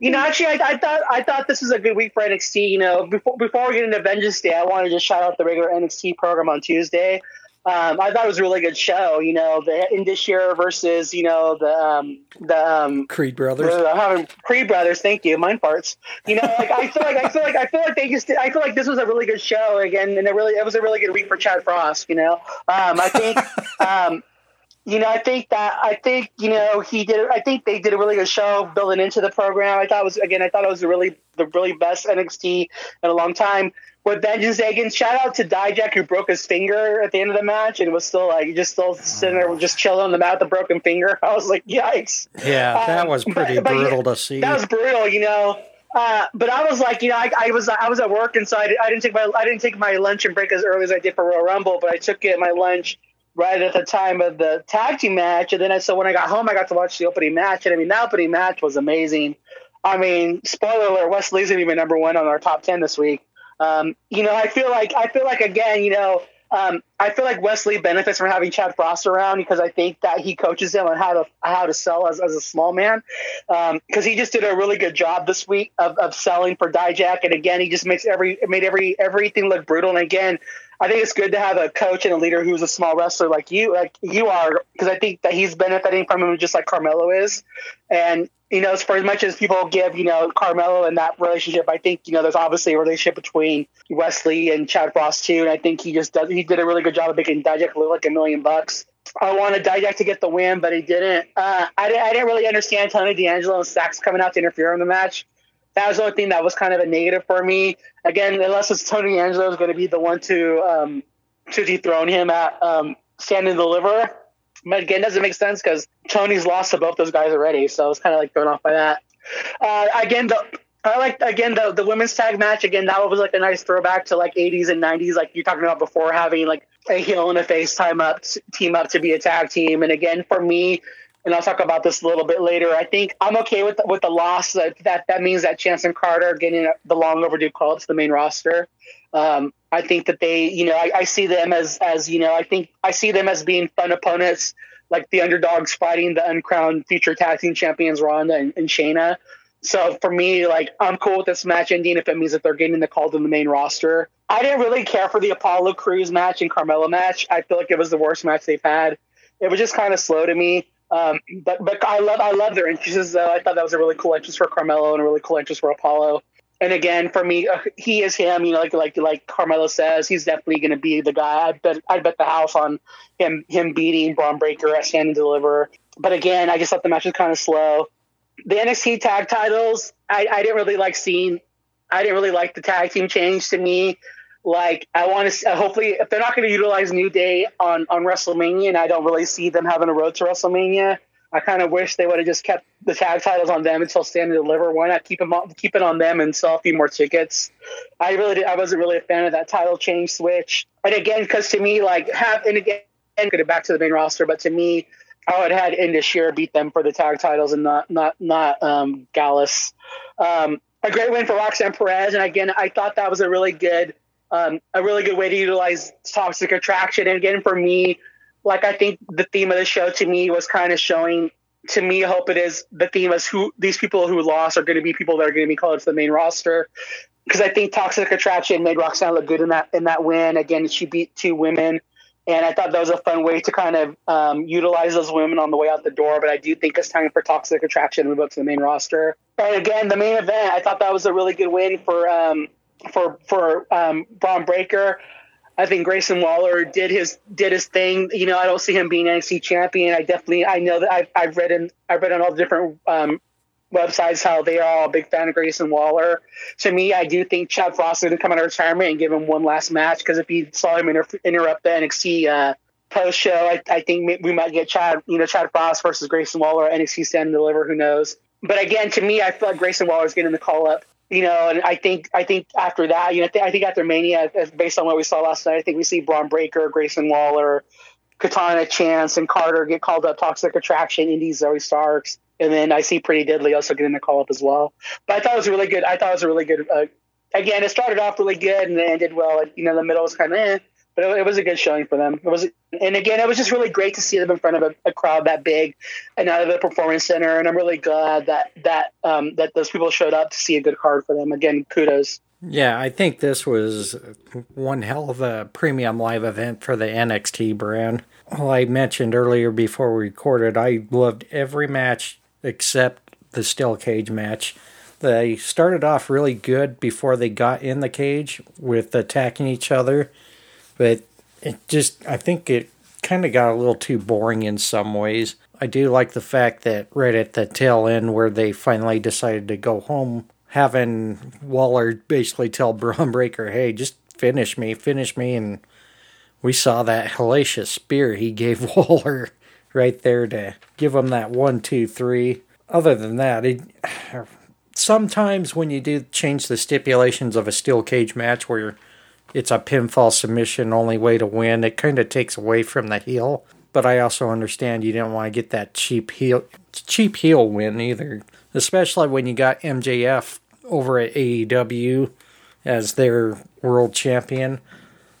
you know, actually, I, I, thought I thought this was a good week for NXT. You know, before before we get into Vengeance Day, I wanted to just shout out the regular NXT program on Tuesday. Um, I thought it was a really good show. You know, the Indus Sher versus you know the um, the um, Creed brothers. The, Creed brothers. Thank you. Mind parts. You know, like I feel like I feel like I feel like they just. I feel like this was a really good show again, and it really it was a really good week for Chad Frost. You know, um, I think. um, you know, I think that I think you know he did. I think they did a really good show building into the program. I thought it was again. I thought it was really the really best NXT in a long time with Vengeance Day. shout out to Dijak who broke his finger at the end of the match and was still like just still sitting there just chilling on the mat with a broken finger. I was like, yikes. Yeah, that um, was pretty but, brutal but, to see. That was brutal, you know. Uh, but I was like, you know, I, I, was I was at work and so I, I, didn't take my I didn't take my lunch and break as early as I did for Royal Rumble, but I took it my lunch right at the time of the tag team match, and then I, so when I got home, I got to watch the opening match, and I mean that opening match was amazing. I mean, spoiler alert: Wes Lee's gonna be number one on our top ten this week. Um, you know, I feel like I feel like again, you know, um, I feel like Wes Lee benefits from having Chad Frost around because I think that he coaches him on how to how to sell as, as a small man. Because um, he just did a really good job this week of, of selling for Dijak, and again, he just makes every made every everything look brutal. And again, I think it's good to have a coach and a leader who's a small wrestler like you, like you are, because I think that he's benefiting from him just like Carmelo is. And you know, for as much as people give, you know, Carmelo and that relationship, I think, you know, there's obviously a relationship between Wes Lee and Chad Frost too. And I think he just does, he did a really good job of making Dijak look like a million bucks. I wanted Dijak to get the win, but he didn't. Uh, I, I didn't really understand Tony D'Angelo and Stacks coming out to interfere in the match. That was the only thing that was kind of a negative for me. Again, unless it's Tony Angelo is going to be the one to um, to dethrone him at um, Stand and Deliver. But again, doesn't make sense because Tony's lost to both those guys already, so I was kind of like thrown off by that. Uh, again, the I like again the the women's tag match. Again, that was like a nice throwback to like 80s and 90s, like you're talking about before having like a heel and a face time up team up to be a tag team. And again, for me, and I'll talk about this a little bit later. I think I'm okay with with the loss. That that, that means that Chance and Carter getting the long overdue call up to the main roster. Um, I think that they, you know, I, I, see them as as you know, I think I see them as being fun opponents, like the underdogs fighting the uncrowned future tag team champions Ronda and, and Shayna. So for me, like I'm cool with this match ending if it means that they're getting the call to the main roster. I didn't really care for the Apollo Crews match and Carmelo match. I feel like it was the worst match they've had. It was just kind of slow to me. Um, but but I love I love their entrances though. I thought that was a really cool entrance for Carmelo and a really cool entrance for Apollo. And again, for me, uh, he is him. You know, like like like Carmelo says, he's definitely going to be the guy. I bet I bet the house on him him beating Bron Breakker at Stand and Deliver. But again, I just thought the match was kind of slow. The NXT tag titles, I, I didn't really like seeing. I didn't really like the tag team change to me. Like I want to hopefully if they're not going to utilize New Day on on WrestleMania, and I don't really see them having a road to WrestleMania. I kind of wish they would have just kept the tag titles on them until Stand and Deliver. Why not keep them keep it on them and sell a few more tickets? I really did, I wasn't really a fan of that title change switch. And again, because to me, like have and again, get it back to the main roster, but to me, I would have had Indus beat them for the tag titles and not not not um, Gallus. Um, a great win for Roxanne Perez, and again, I thought that was a really good um, a really good way to utilize toxic attraction. And again, for me, like I think the theme of the show to me was kind of showing to me. I hope it is the theme is who these people who lost are going to be people that are going to be called to the main roster. Because I think toxic attraction made Roxanne look good in that in that win. Again, she beat two women. And I thought that was a fun way to kind of um, utilize those women on the way out the door. But I do think it's time for Toxic Attraction to move up to the main roster. And again, the main event, I thought that was a really good win for um, for for um, Bron Breakker. I think Grayson Waller did his did his thing. You know, I don't see him being NXT champion. I definitely I know that I've, I've read in I've read on all the different um, websites how they are all a big fan of Grayson Waller. To me, I do think Chad Frost is going to come out of retirement and give him one last match because if he saw him inter- interrupt the NXT uh, post show, I, I, think we might get Chad you know Chad Frost versus Grayson Waller NXT Stand and Deliver. Who knows? But again, to me, I feel like Grayson Waller is getting the call up you know, and I think I think after that, you know, I think after Mania, based on what we saw last night, I think we see Bron Breakker, Grayson Waller, Katana Chance, and Carter get called up. Toxic Attraction, Indy Zoe Starks, and then I see Pretty Deadly also getting the call up as well. But I thought it was really good. I thought it was a really good. Uh, again, it started off really good and then ended well. You know, the middle was kind of eh but it, it, was a good showing for them. It was, and again, it was just really great to see them in front of a, a crowd that big and out of the performance center. And I'm really glad that that um, that those people showed up to see a good card for them. Again, kudos. Yeah, I think this was one hell of a premium live event for the NXT brand. Well, I mentioned earlier before we recorded, I loved every match except the steel cage match. They started off really good before they got in the cage with attacking each other but it just I think it kind of got a little too boring in some ways. I do like the fact that right at the tail end where they finally decided to go home, having Waller basically tell Bron Breakker, "Hey, just finish me, finish me," and we saw that hellacious spear he gave Waller right there to give him that one, two, three. Other than that, it, sometimes when you do change the stipulations of a steel cage match where it's a pinfall submission only way to win. It kind of takes away from the heel. But I also understand you didn't want to get that cheap heel cheap heel win either. Especially when you got MJF over at AEW as their world champion.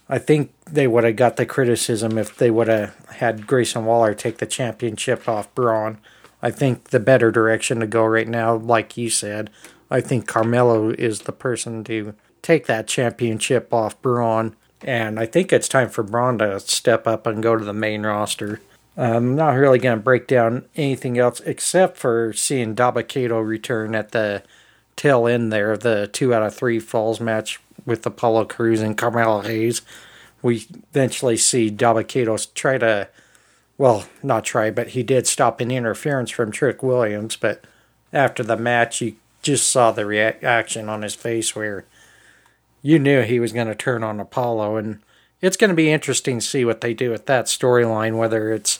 I think they would have got the criticism if they would have had Grayson Waller take the championship off Bron. I think the better direction to go right now, like you said, I think Carmelo is the person to take that championship off Bron. And I think it's time for Bron to step up and go to the main roster. I'm not really going to break down anything else except for seeing Dabba-Kato return at the tail end there the two out of three falls match with Apollo Crews and Carmelo Hayes. We eventually see Dabba-Kato try to, well, not try, but he did stop an interference from Trick Williams. But after the match, you just saw the reaction on his face where you knew he was going to turn on Apollo. And it's going to be interesting to see what they do with that storyline, whether it's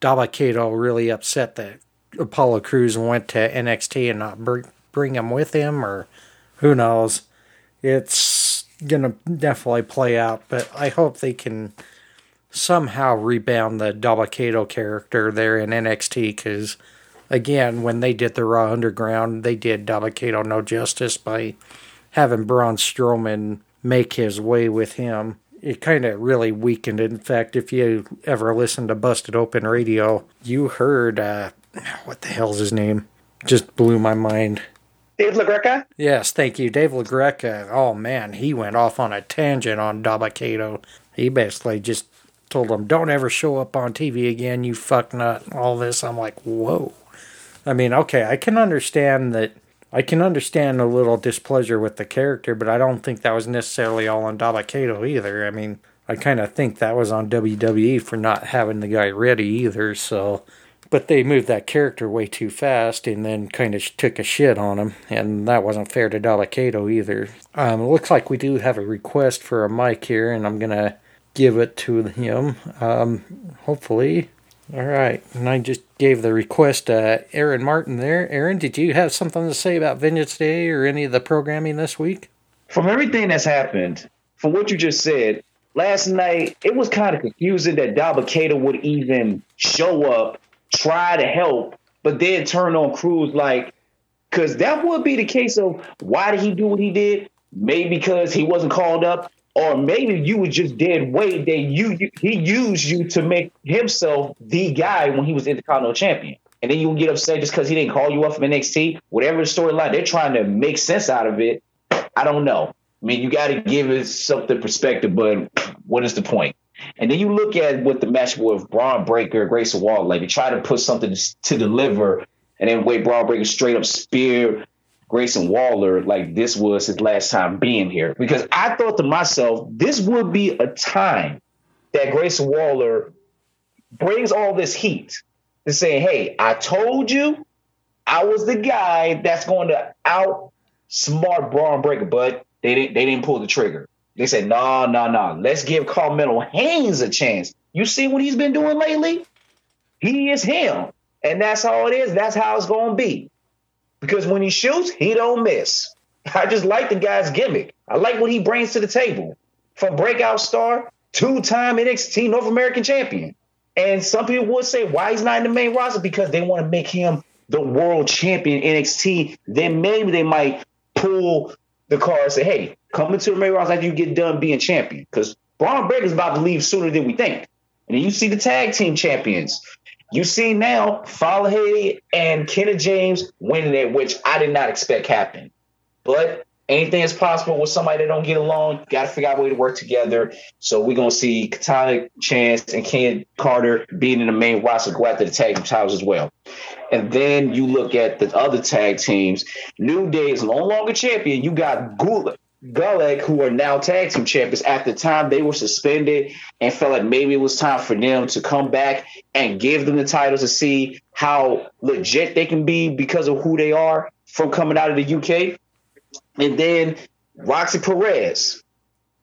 Dabba-Kato really upset that Apollo Crews went to NXT and not bring, bring him with him, or who knows. It's going to definitely play out, but I hope they can somehow rebound the Dabba-Kato character there in NXT because, again, when they did the Raw Underground, they did Dabba-Kato no justice by having Braun Strowman make his way with him it kind of really weakened. In fact, if you ever listened to Busted Open Radio, you heard uh, what the hell's his name? Just blew my mind. Dave LaGreca? Yes, thank you. Dave LaGreca. Oh man, he went off on a tangent on Dabba-Kato. He basically just told him, Don't ever show up on TV again, you fuck nut. All this. I'm like, whoa. I mean, okay, I can understand that I can understand a little displeasure with the character, but I don't think that was necessarily all on Dabba-Kato either. I mean, I kind of think that was on WWE for not having the guy ready either. So, but they moved that character way too fast and then kind of took a shit on him, and that wasn't fair to Dabba-Kato either. Um, it looks like we do have a request for a mic here, and I'm gonna give it to him. Um, hopefully, all right, and I just gave the request uh, Aaron Martin there. Aaron, did you have something to say about Vengeance Day or any of the programming this week? From everything that's happened, from what you just said, last night it was kind of confusing that Dabba-Kato would even show up, try to help, but then turn on Crews like, because that would be the case of why did he do what he did? Maybe because he wasn't called up, or maybe you were just dead weight that you, you, he used you to make himself the guy when he was Intercontinental Champion. And then you get upset just because he didn't call you up from NXT. Whatever the storyline, they're trying to make sense out of it. I don't know. I mean, you got to give it something perspective, but what is the point? And then you look at what the match with Bron Breakker, Grayson Waller, like they try to put something to deliver, and then wait, Bron Breakker straight up spear Grayson Waller like this was his last time being here. Because I thought to myself, this would be a time that Grayson Waller brings all this heat to say, hey, I told you I was the guy that's going to outsmart Bron Breakker, but they didn't they didn't pull the trigger. They said, no, no, no. Let's give Carmelo Hayes a chance. You see what he's been doing lately? He is him. And that's how it is. That's how it's gonna be because when he shoots, he don't miss. I just like the guy's gimmick. I like what he brings to the table. From breakout star, two-time NXT North American champion. And some people would say why he's not in the main roster because they want to make him the world champion NXT. Then maybe they might pull the card and say, "Hey, come into the main roster after you get done being champion." Because Bron Breakker's about to leave sooner than we think. And then you see the tag team champions. You see now Fale and Kenneth James winning it, which I did not expect happen. But anything is possible with somebody that don't get along. Got to figure out a way to work together. So we're gonna see Katana Chance and Ken Carter being in the main roster go after the tag team titles as well. And then you look at the other tag teams. New Day is no longer champion. You got Gulak, Gulak, who are now tag team champions, at the time they were suspended and felt like maybe it was time for them to come back and give them the titles to see how legit they can be because of who they are from coming out of the UK. And then Roxy Perez,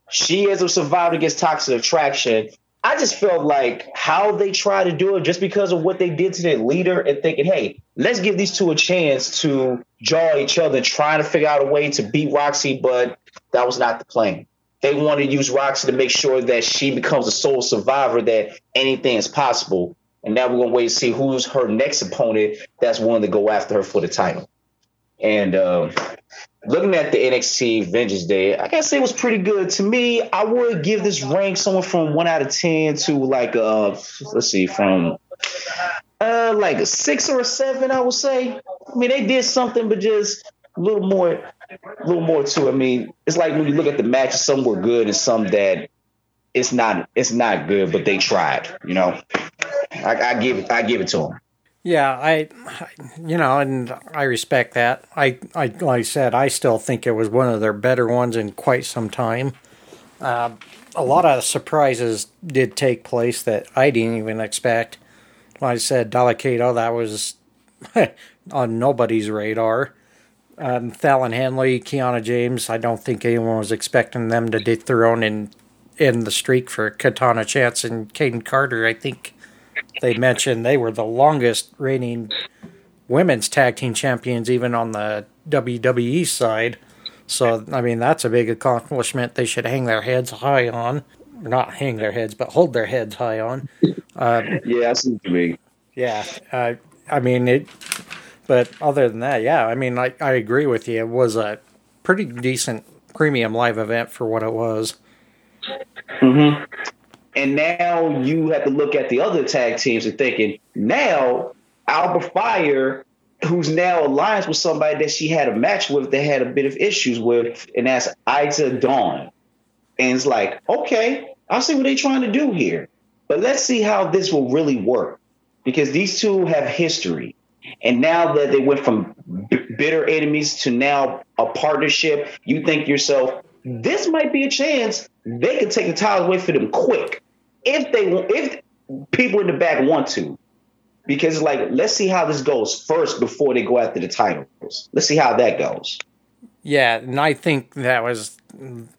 she as a survivor against toxic attraction. I just felt like how they try to do it just because of what they did to their leader and thinking, hey, let's give these two a chance to jaw each other, trying to figure out a way to beat Roxy, but that was not the plan. They want to use Roxy to make sure that she becomes a sole survivor, that anything is possible. And now we're going to wait to see who's her next opponent that's willing to go after her for the title. And uh, looking at the NXT Vengeance Day, I gotta say it was pretty good to me. I would give this rank somewhere from one out of ten to like uh, let's see, from uh, like a six or a seven. I would say. I mean, they did something, but just a little more, a little more too. I mean, it's like when you look at the matches, some were good and some that it's not, it's not good, but they tried. You know. I, I give. I give it to them. Yeah, I, you know, and I respect that. I, I, like I said, I still think it was one of their better ones in quite some time. Uh, a lot of surprises did take place that I didn't even expect. Like I said, Dabba-Kato, that was on nobody's radar. Um, Fallon Henley, Kiana James, I don't think anyone was expecting them to dethrone and end the streak for Katana Chance and Kayden Carter. I think they mentioned they were the longest reigning women's tag team champions, even on the WWE side. So, I mean, that's a big accomplishment they should hang their heads high on. Not hang their heads, but hold their heads high on. Uh, yeah, I see what you mean. Yeah. Uh, I mean, it. But other than that, yeah, I mean, I, I agree with you. It was a pretty decent premium live event for what it was. Mm-hmm. And now you have to look at the other tag teams and thinking, now Alba Fire, who's now alliance with somebody that she had a match with that had a bit of issues with, and that's Isla Dawn. And it's like, okay, I'll see what they're trying to do here. But let's see how this will really work. Because these two have history. And now that they went from b- bitter enemies to now a partnership, you think yourself, this might be a chance they could take the titles away from them quick if they if people in the back want to. Because like, let's see how this goes first before they go after the titles. Let's see how that goes. Yeah, and I think that was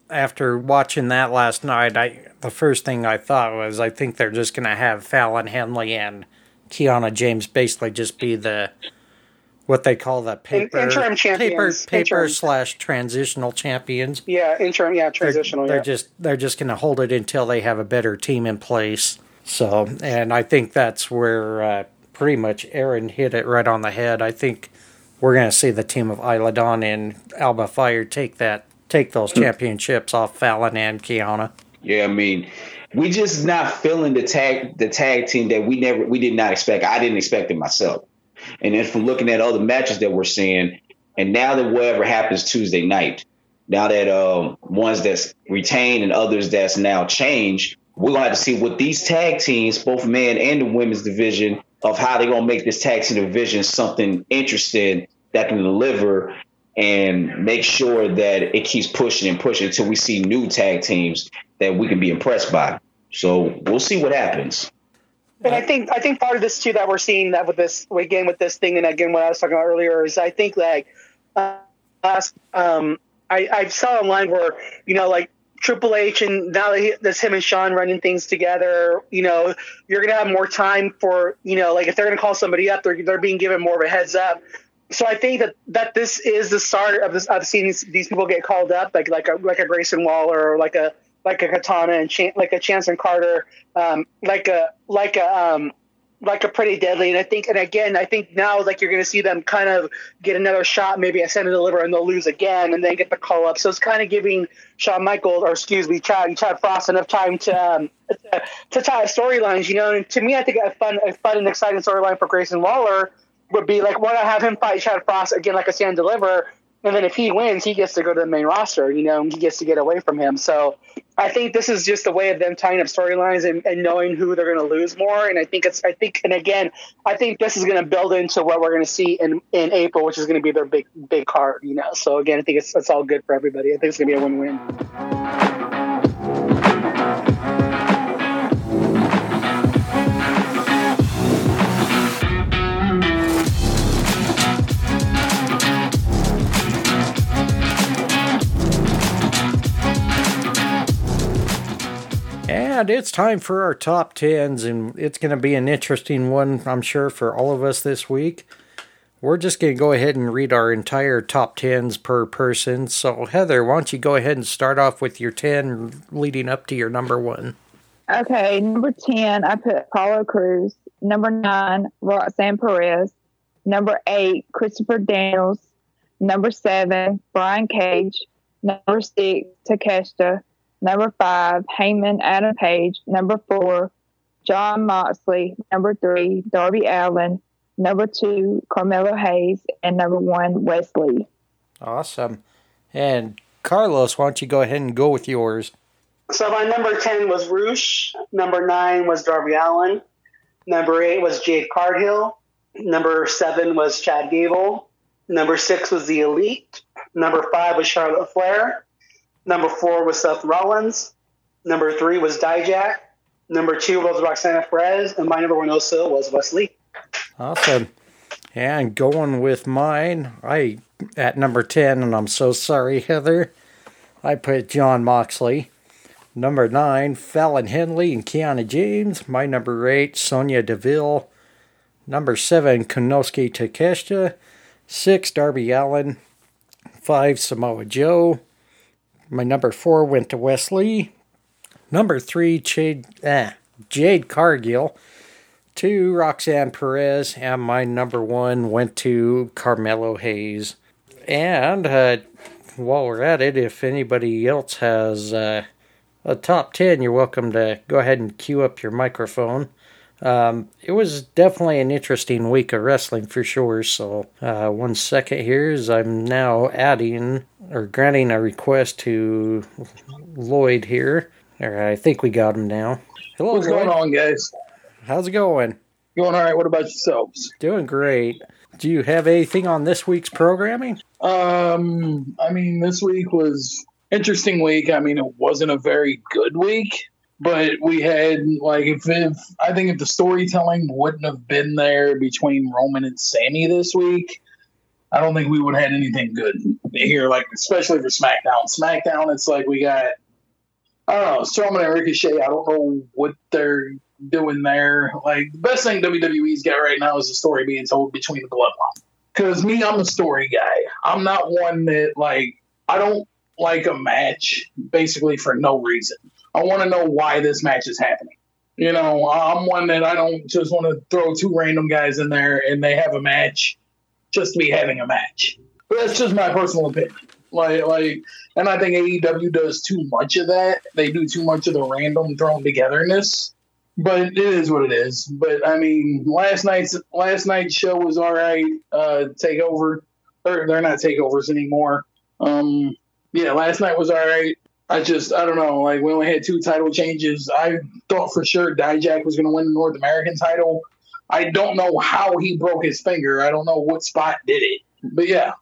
after watching that last night. I the first thing I thought was I think they're just going to have Fallon Henley and Kiana James basically just be the what they call the paper interim champions. paper paper interim. slash transitional champions. Yeah, interim. Yeah, They're, transitional. they're yeah. just they're just going to hold it until they have a better team in place. So, and I think that's where uh, pretty much Aaron hit it right on the head. I think we're going to see the team of Isla Dawn and Alba Fire take that take those championships off Fallon and Kiana. Yeah, I mean, we just not feeling the tag the tag team that we never we did not expect. I didn't expect it myself. And then from looking at other matches that we're seeing, and now that whatever happens Tuesday night, now that um, ones that's retained and others that's now changed, we're gonna have to see what these tag teams, both men and the women's division, of how they're gonna make this tag team division something interesting that can deliver and make sure that it keeps pushing and pushing until we see new tag teams that we can be impressed by. So we'll see what happens. And I think I think part of this too that we're seeing that with this again with this thing and again what I was talking about earlier is I think like uh, last um I I saw online where you know like Triple H and now that that's him and Sean running things together you know you're gonna have more time for you know like if they're gonna call somebody up they're they're being given more of a heads up so I think that, that this is the start of this of seeing these, these people get called up like like a like a Grayson Waller or like a like a Katana and like a Chance and Carter, um, like a like a um, like a pretty deadly. And I think, and again, I think now like you're going to see them kind of get another shot, maybe at Stand and Deliver, and they'll lose again, and then get the call up. So it's kind of giving Shawn Michaels, or excuse me, Chad Chad Frost enough time to um, to, to tie storylines. You know, and to me, I think a fun, a fun and exciting storyline for Grayson Waller would be like, why not have him fight Chad Frost again, like a Stand and Deliver. And then if he wins, he gets to go to the main roster, you know, and he gets to get away from him. So I think this is just a way of them tying up storylines and, and knowing who they're going to lose more. And I think it's, I think, and again, I think this is going to build into what we're going to see in, in April, which is going to be their big, big card, you know. So again, I think it's, it's all good for everybody. I think it's going to be a win-win. And it's time for our top tens, and it's going to be an interesting one, I'm sure, for all of us this week. We're just going to go ahead and read our entire top tens per person. So, Heather, why don't you go ahead and start off with your 10 leading up to your number one? Okay, number 10, I put Apollo Cruz. Number 9, Roxanne Perez. Number 8, Christopher Daniels. Number 7, Brian Cage. Number 6, Takeshita. Number 5, Hangman Adam Page. Number 4, Jon Moxley. Number 3, Darby Allin. Number 2, Carmelo Hayes. And number 1, Wes Lee. Awesome. And Carlos, why don't you go ahead and go with yours? So my number 10 was Rush. Number 9 was Darby Allin. Number eight was Jade Cargill. Number seven was Chad Gable. Number six was The Elite. Number five was Charlotte Flair. Number four was Seth Rollins. Number three was Dijak. Number two was Roxanne Perez. And my number one also was Wes Lee. Awesome. And going with mine, I at number 10, and I'm so sorry, Heather, I put Jon Moxley. Number 9, Fallon Henley and Kiana James. My number 8, Sonya Deville. Number 7, Konosuke Takeshita. 6, Darby Allin. 5, Samoa Joe. My number 4 went to Wes Lee. Number 3, Jade, ah, Jade Cargill to Roxanne Perez, and my number one went to Carmelo Hayes. And uh, while we're at it, if anybody else has uh, a top 10, you're welcome to go ahead and cue up your microphone. Um, it was definitely an interesting week of wrestling for sure. So, uh, one second here is I'm now adding or granting a request to Lloyd here. Or I think we got him now. Hello, What's Lloyd. going on, guys? How's it going? Going all right. What about yourselves? Doing great. Do you have anything on this week's programming? Um, I mean, this week was interesting week. I mean, it wasn't a very good week, but we had like if, if I think if the storytelling wouldn't have been there between Roman and Sami this week, I don't think we would have had anything good here. Like especially for SmackDown. SmackDown, it's like we got I don't know Strowman and Ricochet. I don't know what they're doing there. Like the best thing WWE's got right now is the story being told between the bloodline. Because me, I'm a story guy. I'm not one that like I don't like a match basically for no reason. I want to know why this match is happening. You know, I'm one that I don't just want to throw two random guys in there and they have a match just to be having a match. But that's just my personal opinion. Like, like, and I think AEW does too much of that. They do too much of the random thrown togetherness but it is what it is. But I mean, last night's last night's show was all right. Uh, takeover, or they're not takeovers anymore. Um, yeah, last night was all right. I just I don't know. Like we only had two title changes. I thought for sure Dijak was going to win the North American title. I don't know how he broke his finger. I don't know what spot did it. But yeah,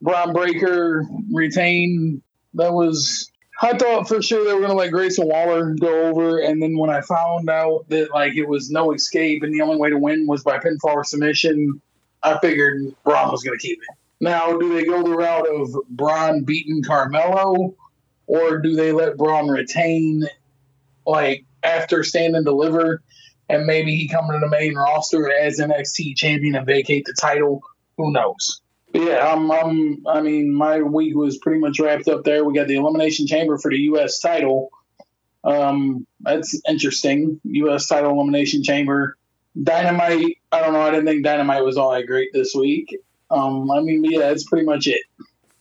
Bron Breakker retained. That was I thought for sure they were going to let Grayson Waller go over, and then when I found out that like it was no escape and the only way to win was by pinfall or submission, I figured Bron was going to keep it. Now, do they go the route of Bron beating Carmelo, or do they let Bron retain, like after stand and deliver, and maybe he come to the main roster as NXT champion and vacate the title? Who knows? Yeah, I'm, I'm, I mean, my week was pretty much wrapped up there. We got the Elimination Chamber for the U.S. title. Um, that's interesting. U.S. title Elimination Chamber. Dynamite, I don't know. I didn't think Dynamite was all that great this week. Um, I mean, yeah, that's pretty much it.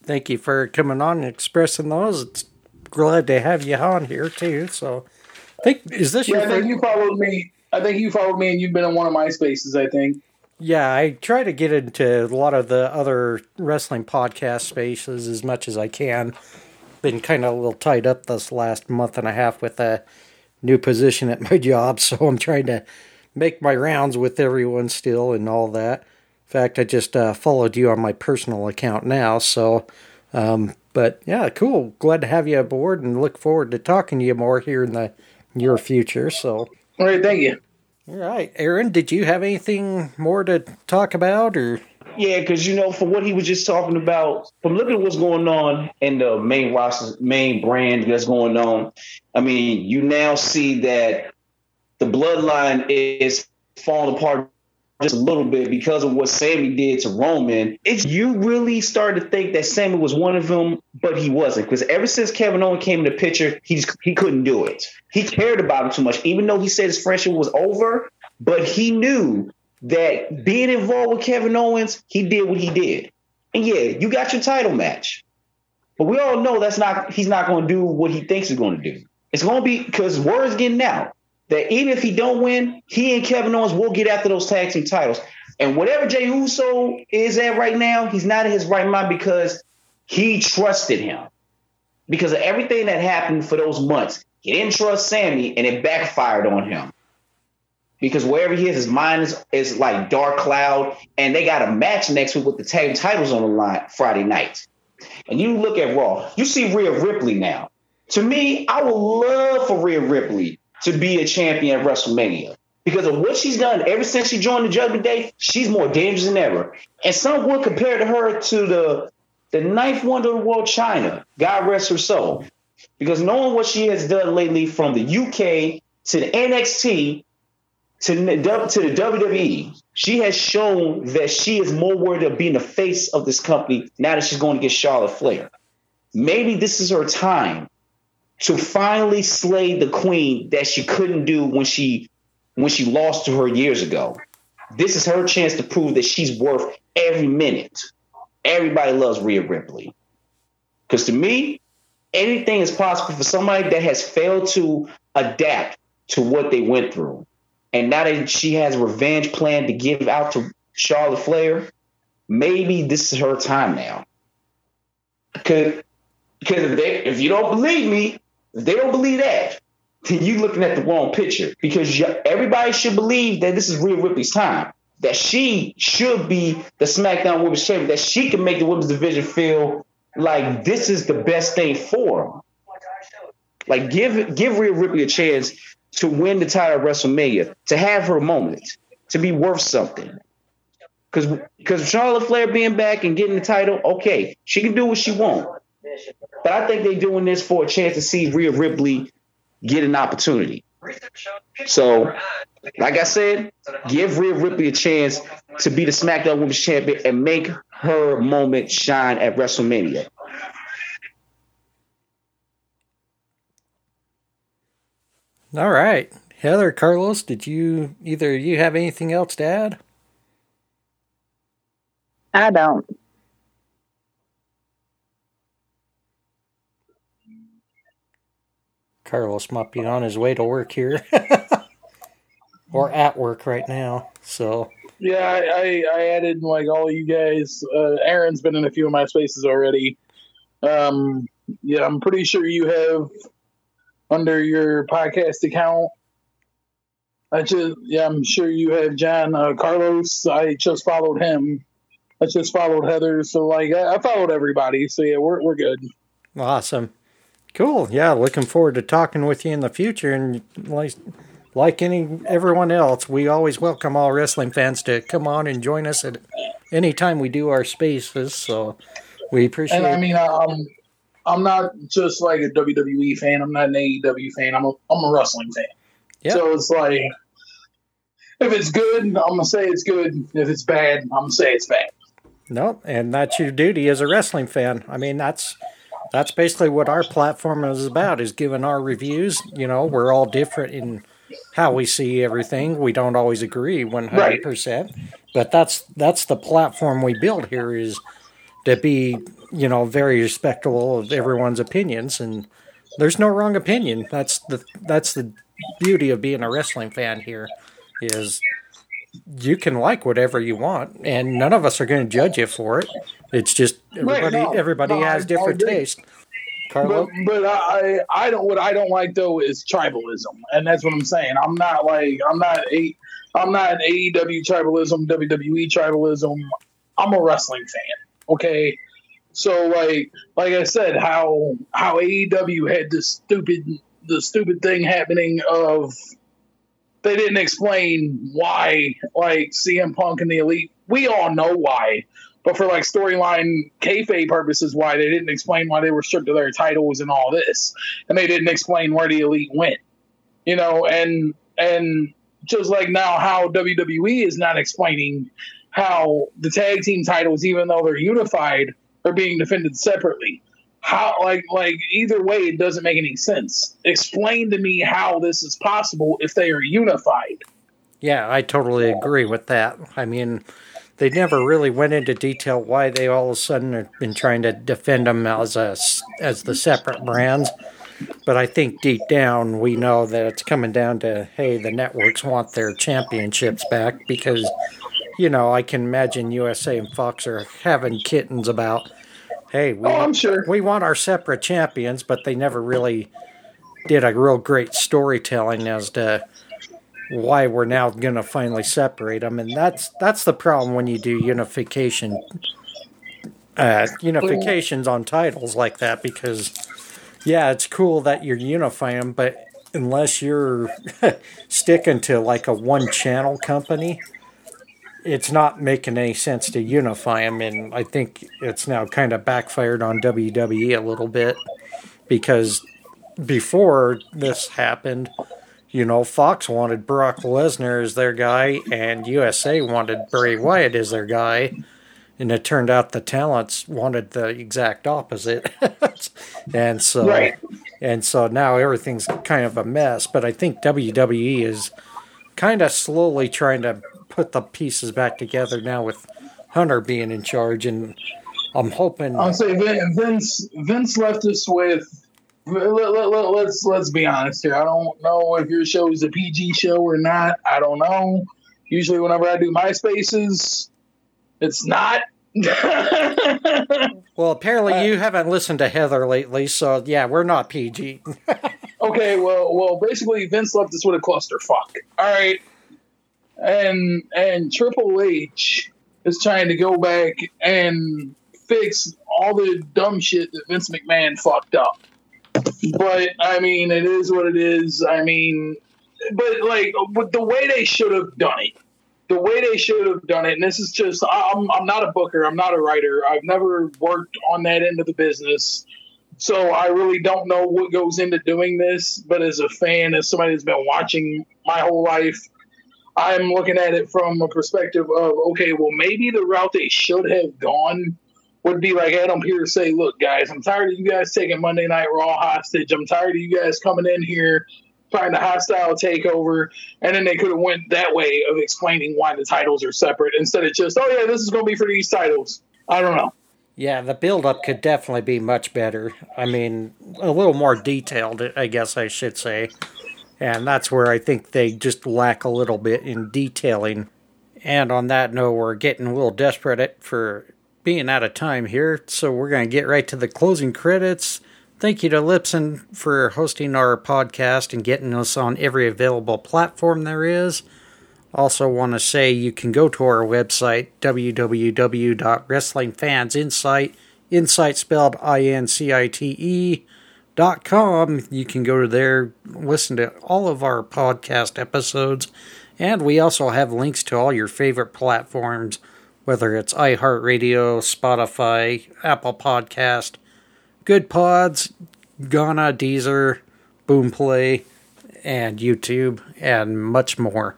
Thank you for coming on and expressing those. It's glad to have you on here too. So, I think is this yeah, your? I think you followed me. I think you followed me, and you've been in one of my spaces. I think. Yeah, I try to get into a lot of the other wrestling podcast spaces as much as I can. Been kind of a little tied up this last month and a half with a new position at my job, so I'm trying to make my rounds with everyone still and all that. In fact, I just uh, followed you on my personal account now, so. Um, but yeah, cool. Glad to have you aboard and look forward to talking to you more here in the near future. So. All right, thank you. All right, Aaron, did you have anything more to talk about, or? Yeah, because you know, for what he was just talking about, from looking at what's going on in the main roster, main brand that's going on, I mean, you now see that the bloodline is falling apart just a little bit because of what Sami did to Roman. It's you really started to think that Sami was one of them, but he wasn't. Because ever since Kevin Owens came in the picture, he just, he couldn't do it. He cared about him too much, even though he said his friendship was over. But he knew that being involved with Kevin Owens, he did what he did. And yeah, you got your title match. But we all know that's not he's not going to do what he thinks he's going to do. It's going to be because word's getting out that even if he don't win, he and Kevin Owens will get after those tag team titles. And whatever Jey Uso is at right now, he's not in his right mind because he trusted him. Because of everything that happened for those months. He didn't trust Sami, and it backfired on him. because wherever he is, his mind is, is like dark cloud, and they got a match next week with the tag titles on the line Friday night. And you look at Raw, you see Rhea Ripley now. To me, I would love for Rhea Ripley to be a champion at WrestleMania because of what she's done ever since she joined the Judgment Day. She's more dangerous than ever, and some would compare her to the the ninth wonder of the world, Chyna. God rest her soul, because knowing what she has done lately from the UK to the NXT to, to the WWE, she has shown that she is more worthy of being the face of this company now that she's going to get Charlotte Flair. Maybe this is her time to finally slay the queen that she couldn't do when she when she lost to her years ago. This is her chance to prove that she's worth every minute. Everybody loves Rhea Ripley. Because to me, anything is possible for somebody that has failed to adapt to what they went through. And now that she has revenge plan to give out to Charlotte Flair, maybe this is her time now. Because because if, they, if you don't believe me, if they don't believe that, then you looking at the wrong picture. Because everybody should believe that this is Rhea Ripley's time. That she should be the SmackDown Women's Champion. That she can make the women's division feel like this is the best thing for them. Like give give Rhea Ripley a chance to win the title of WrestleMania, to have her moment, to be worth something. Because because Charlotte Flair being back and getting the title, okay, she can do what she wants. But I think they're doing this for a chance to see Rhea Ripley get an opportunity. So, like I said, give Rhea Ripley a chance to be the SmackDown Women's Champion and make her moment shine at WrestleMania. All right. Heather, Carlos, did you either you have anything else to add? I don't. Carlos might be on his way to work here. or at work right now. So yeah, I, I, I added like all you guys. Uh, Aaron's been in a few of my spaces already. Um, yeah, I'm pretty sure you have under your podcast account. I just yeah, I'm sure you have John uh, Carlos. I just followed him. I just followed Heather. So like I, I followed everybody. So yeah, we're we're good. Awesome. Cool. Yeah, looking forward to talking with you in the future. And like, like any everyone else, we always welcome all wrestling fans to come on and join us at any time we do our spaces. So we appreciate. And I mean, um, I'm not just like a WWE fan. I'm not an AEW fan. I'm a I'm a wrestling fan. Yep. So it's like if it's good, I'm gonna say it's good. If it's bad, I'm gonna say it's bad. No, and that's your duty as a wrestling fan. I mean, that's that's basically what our platform is about is giving our reviews. You know we're all different in how we see everything. We don't always agree 100% right. but that's that's the platform we build here is to be you know very respectful of everyone's opinions and there's no wrong opinion. That's the that's the beauty of being a wrestling fan here is you can like whatever you want and none of us are going to judge you for it it's just everybody. no, everybody no, has I, different I taste. Carlo? But, but I, I don't. What I don't like though is tribalism, and that's what I'm saying. I'm not like I'm not a. I'm not an AEW tribalism, WWE tribalism. I'm a wrestling fan. Okay, so like like I said, how how AEW had this stupid the stupid thing happening of they didn't explain why like CM Punk and the Elite. We all know why but for like storyline kayfabe purposes, why they didn't explain why they were stripped of their titles and all this, and they didn't explain where the elite went, you know, and and just like now how WWE is not explaining how the tag team titles, even though they're unified, are being defended separately. How like like either way, it doesn't make any sense. Explain to me how this is possible if they are unified. Yeah, I totally agree with that. I mean, they never really went into detail why they all of a sudden have been trying to defend them as a, as the separate brands. But I think deep down we know that it's coming down to hey, the networks want their championships back because you know I can imagine USA and Fox are having kittens about hey, we, oh, I'm sure. we want our separate champions, but they never really did a real great storytelling as to why we're now going to finally separate them, and that's that's the problem when you do unification, uh, unifications on titles like that. Because yeah, it's cool that you're unifying them, but unless you're sticking to like a one channel company, it's not making any sense to unify them. And I think it's now kind of backfired on WWE a little bit because before this happened, you know, Fox wanted Brock Lesnar as their guy, and USA wanted Bray Wyatt as their guy. And it turned out the talents wanted the exact opposite. and so right. and so now everything's kind of a mess. But I think WWE is kind of slowly trying to put the pieces back together now with Hunter being in charge and I'm hoping I'll say Vince Vince left us with let, let, let, let's let's be honest here. I don't know if your show is a PG show or not. I don't know. Usually, whenever I do my spaces, it's not. well, apparently uh, you haven't listened to Heather lately, so yeah, we're not PG. okay, well, well, basically Vince left us with a clusterfuck. All right, and and Triple H is trying to go back and fix all the dumb shit that Vince McMahon fucked up. But I mean, it is what it is. I mean, but like, the way they should have done it, the way they should have done it, and this is just, I'm, I'm not a booker, I'm not a writer, I've never worked on that end of the business. So I really don't know what goes into doing this, but as a fan, as somebody that's been watching my whole life, I'm looking at it from a perspective of okay, well maybe the route they should have gone would be like Adam Pearce say, look, guys, I'm tired of you guys taking Monday Night Raw hostage. I'm tired of you guys coming in here trying to hostile takeover. And then they could have went that way of explaining why the titles are separate instead of just, oh yeah, this is going to be for these titles. I don't know. Yeah, the build up could definitely be much better. I mean, a little more detailed, I guess I should say. And that's where I think they just lack a little bit in detailing. And on that note, we're getting a little desperate for being out of time here, so we're going to get right to the closing credits. Thank you to Libsyn for hosting our podcast and getting us on every available platform there is. Also, want to say you can go to our website, www.wrestlingfansincite, incite spelled I N C I T E, dot com. You can go to there, listen to all of our podcast episodes, and we also have links to all your favorite platforms whether it's iHeartRadio, Spotify, Apple Podcast, Good Pods, Gaana, Deezer, Boomplay, and YouTube, and much more.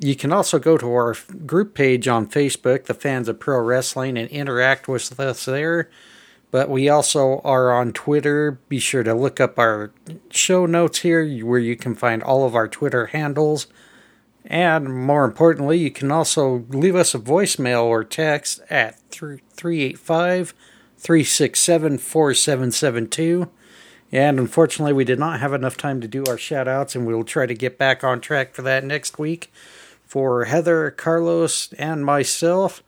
You can also go to our group page on Facebook, the Fans of Pro Wrestling, and interact with us there. But we also are on Twitter. Be sure to look up our show notes here where you can find all of our Twitter handles. And more importantly, you can also leave us a voicemail or text at 385 367 4772. And unfortunately, we did not have enough time to do our shout outs, and we'll try to get back on track for that next week. For Heather, Carlos, and myself,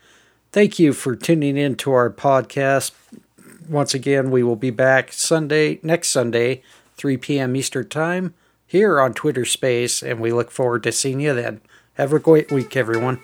thank you for tuning in to our podcast. Once again, we will be back Sunday, next Sunday, 3 p.m. Eastern Time here on Twitter Space, and we look forward to seeing you then. Have a great week, everyone.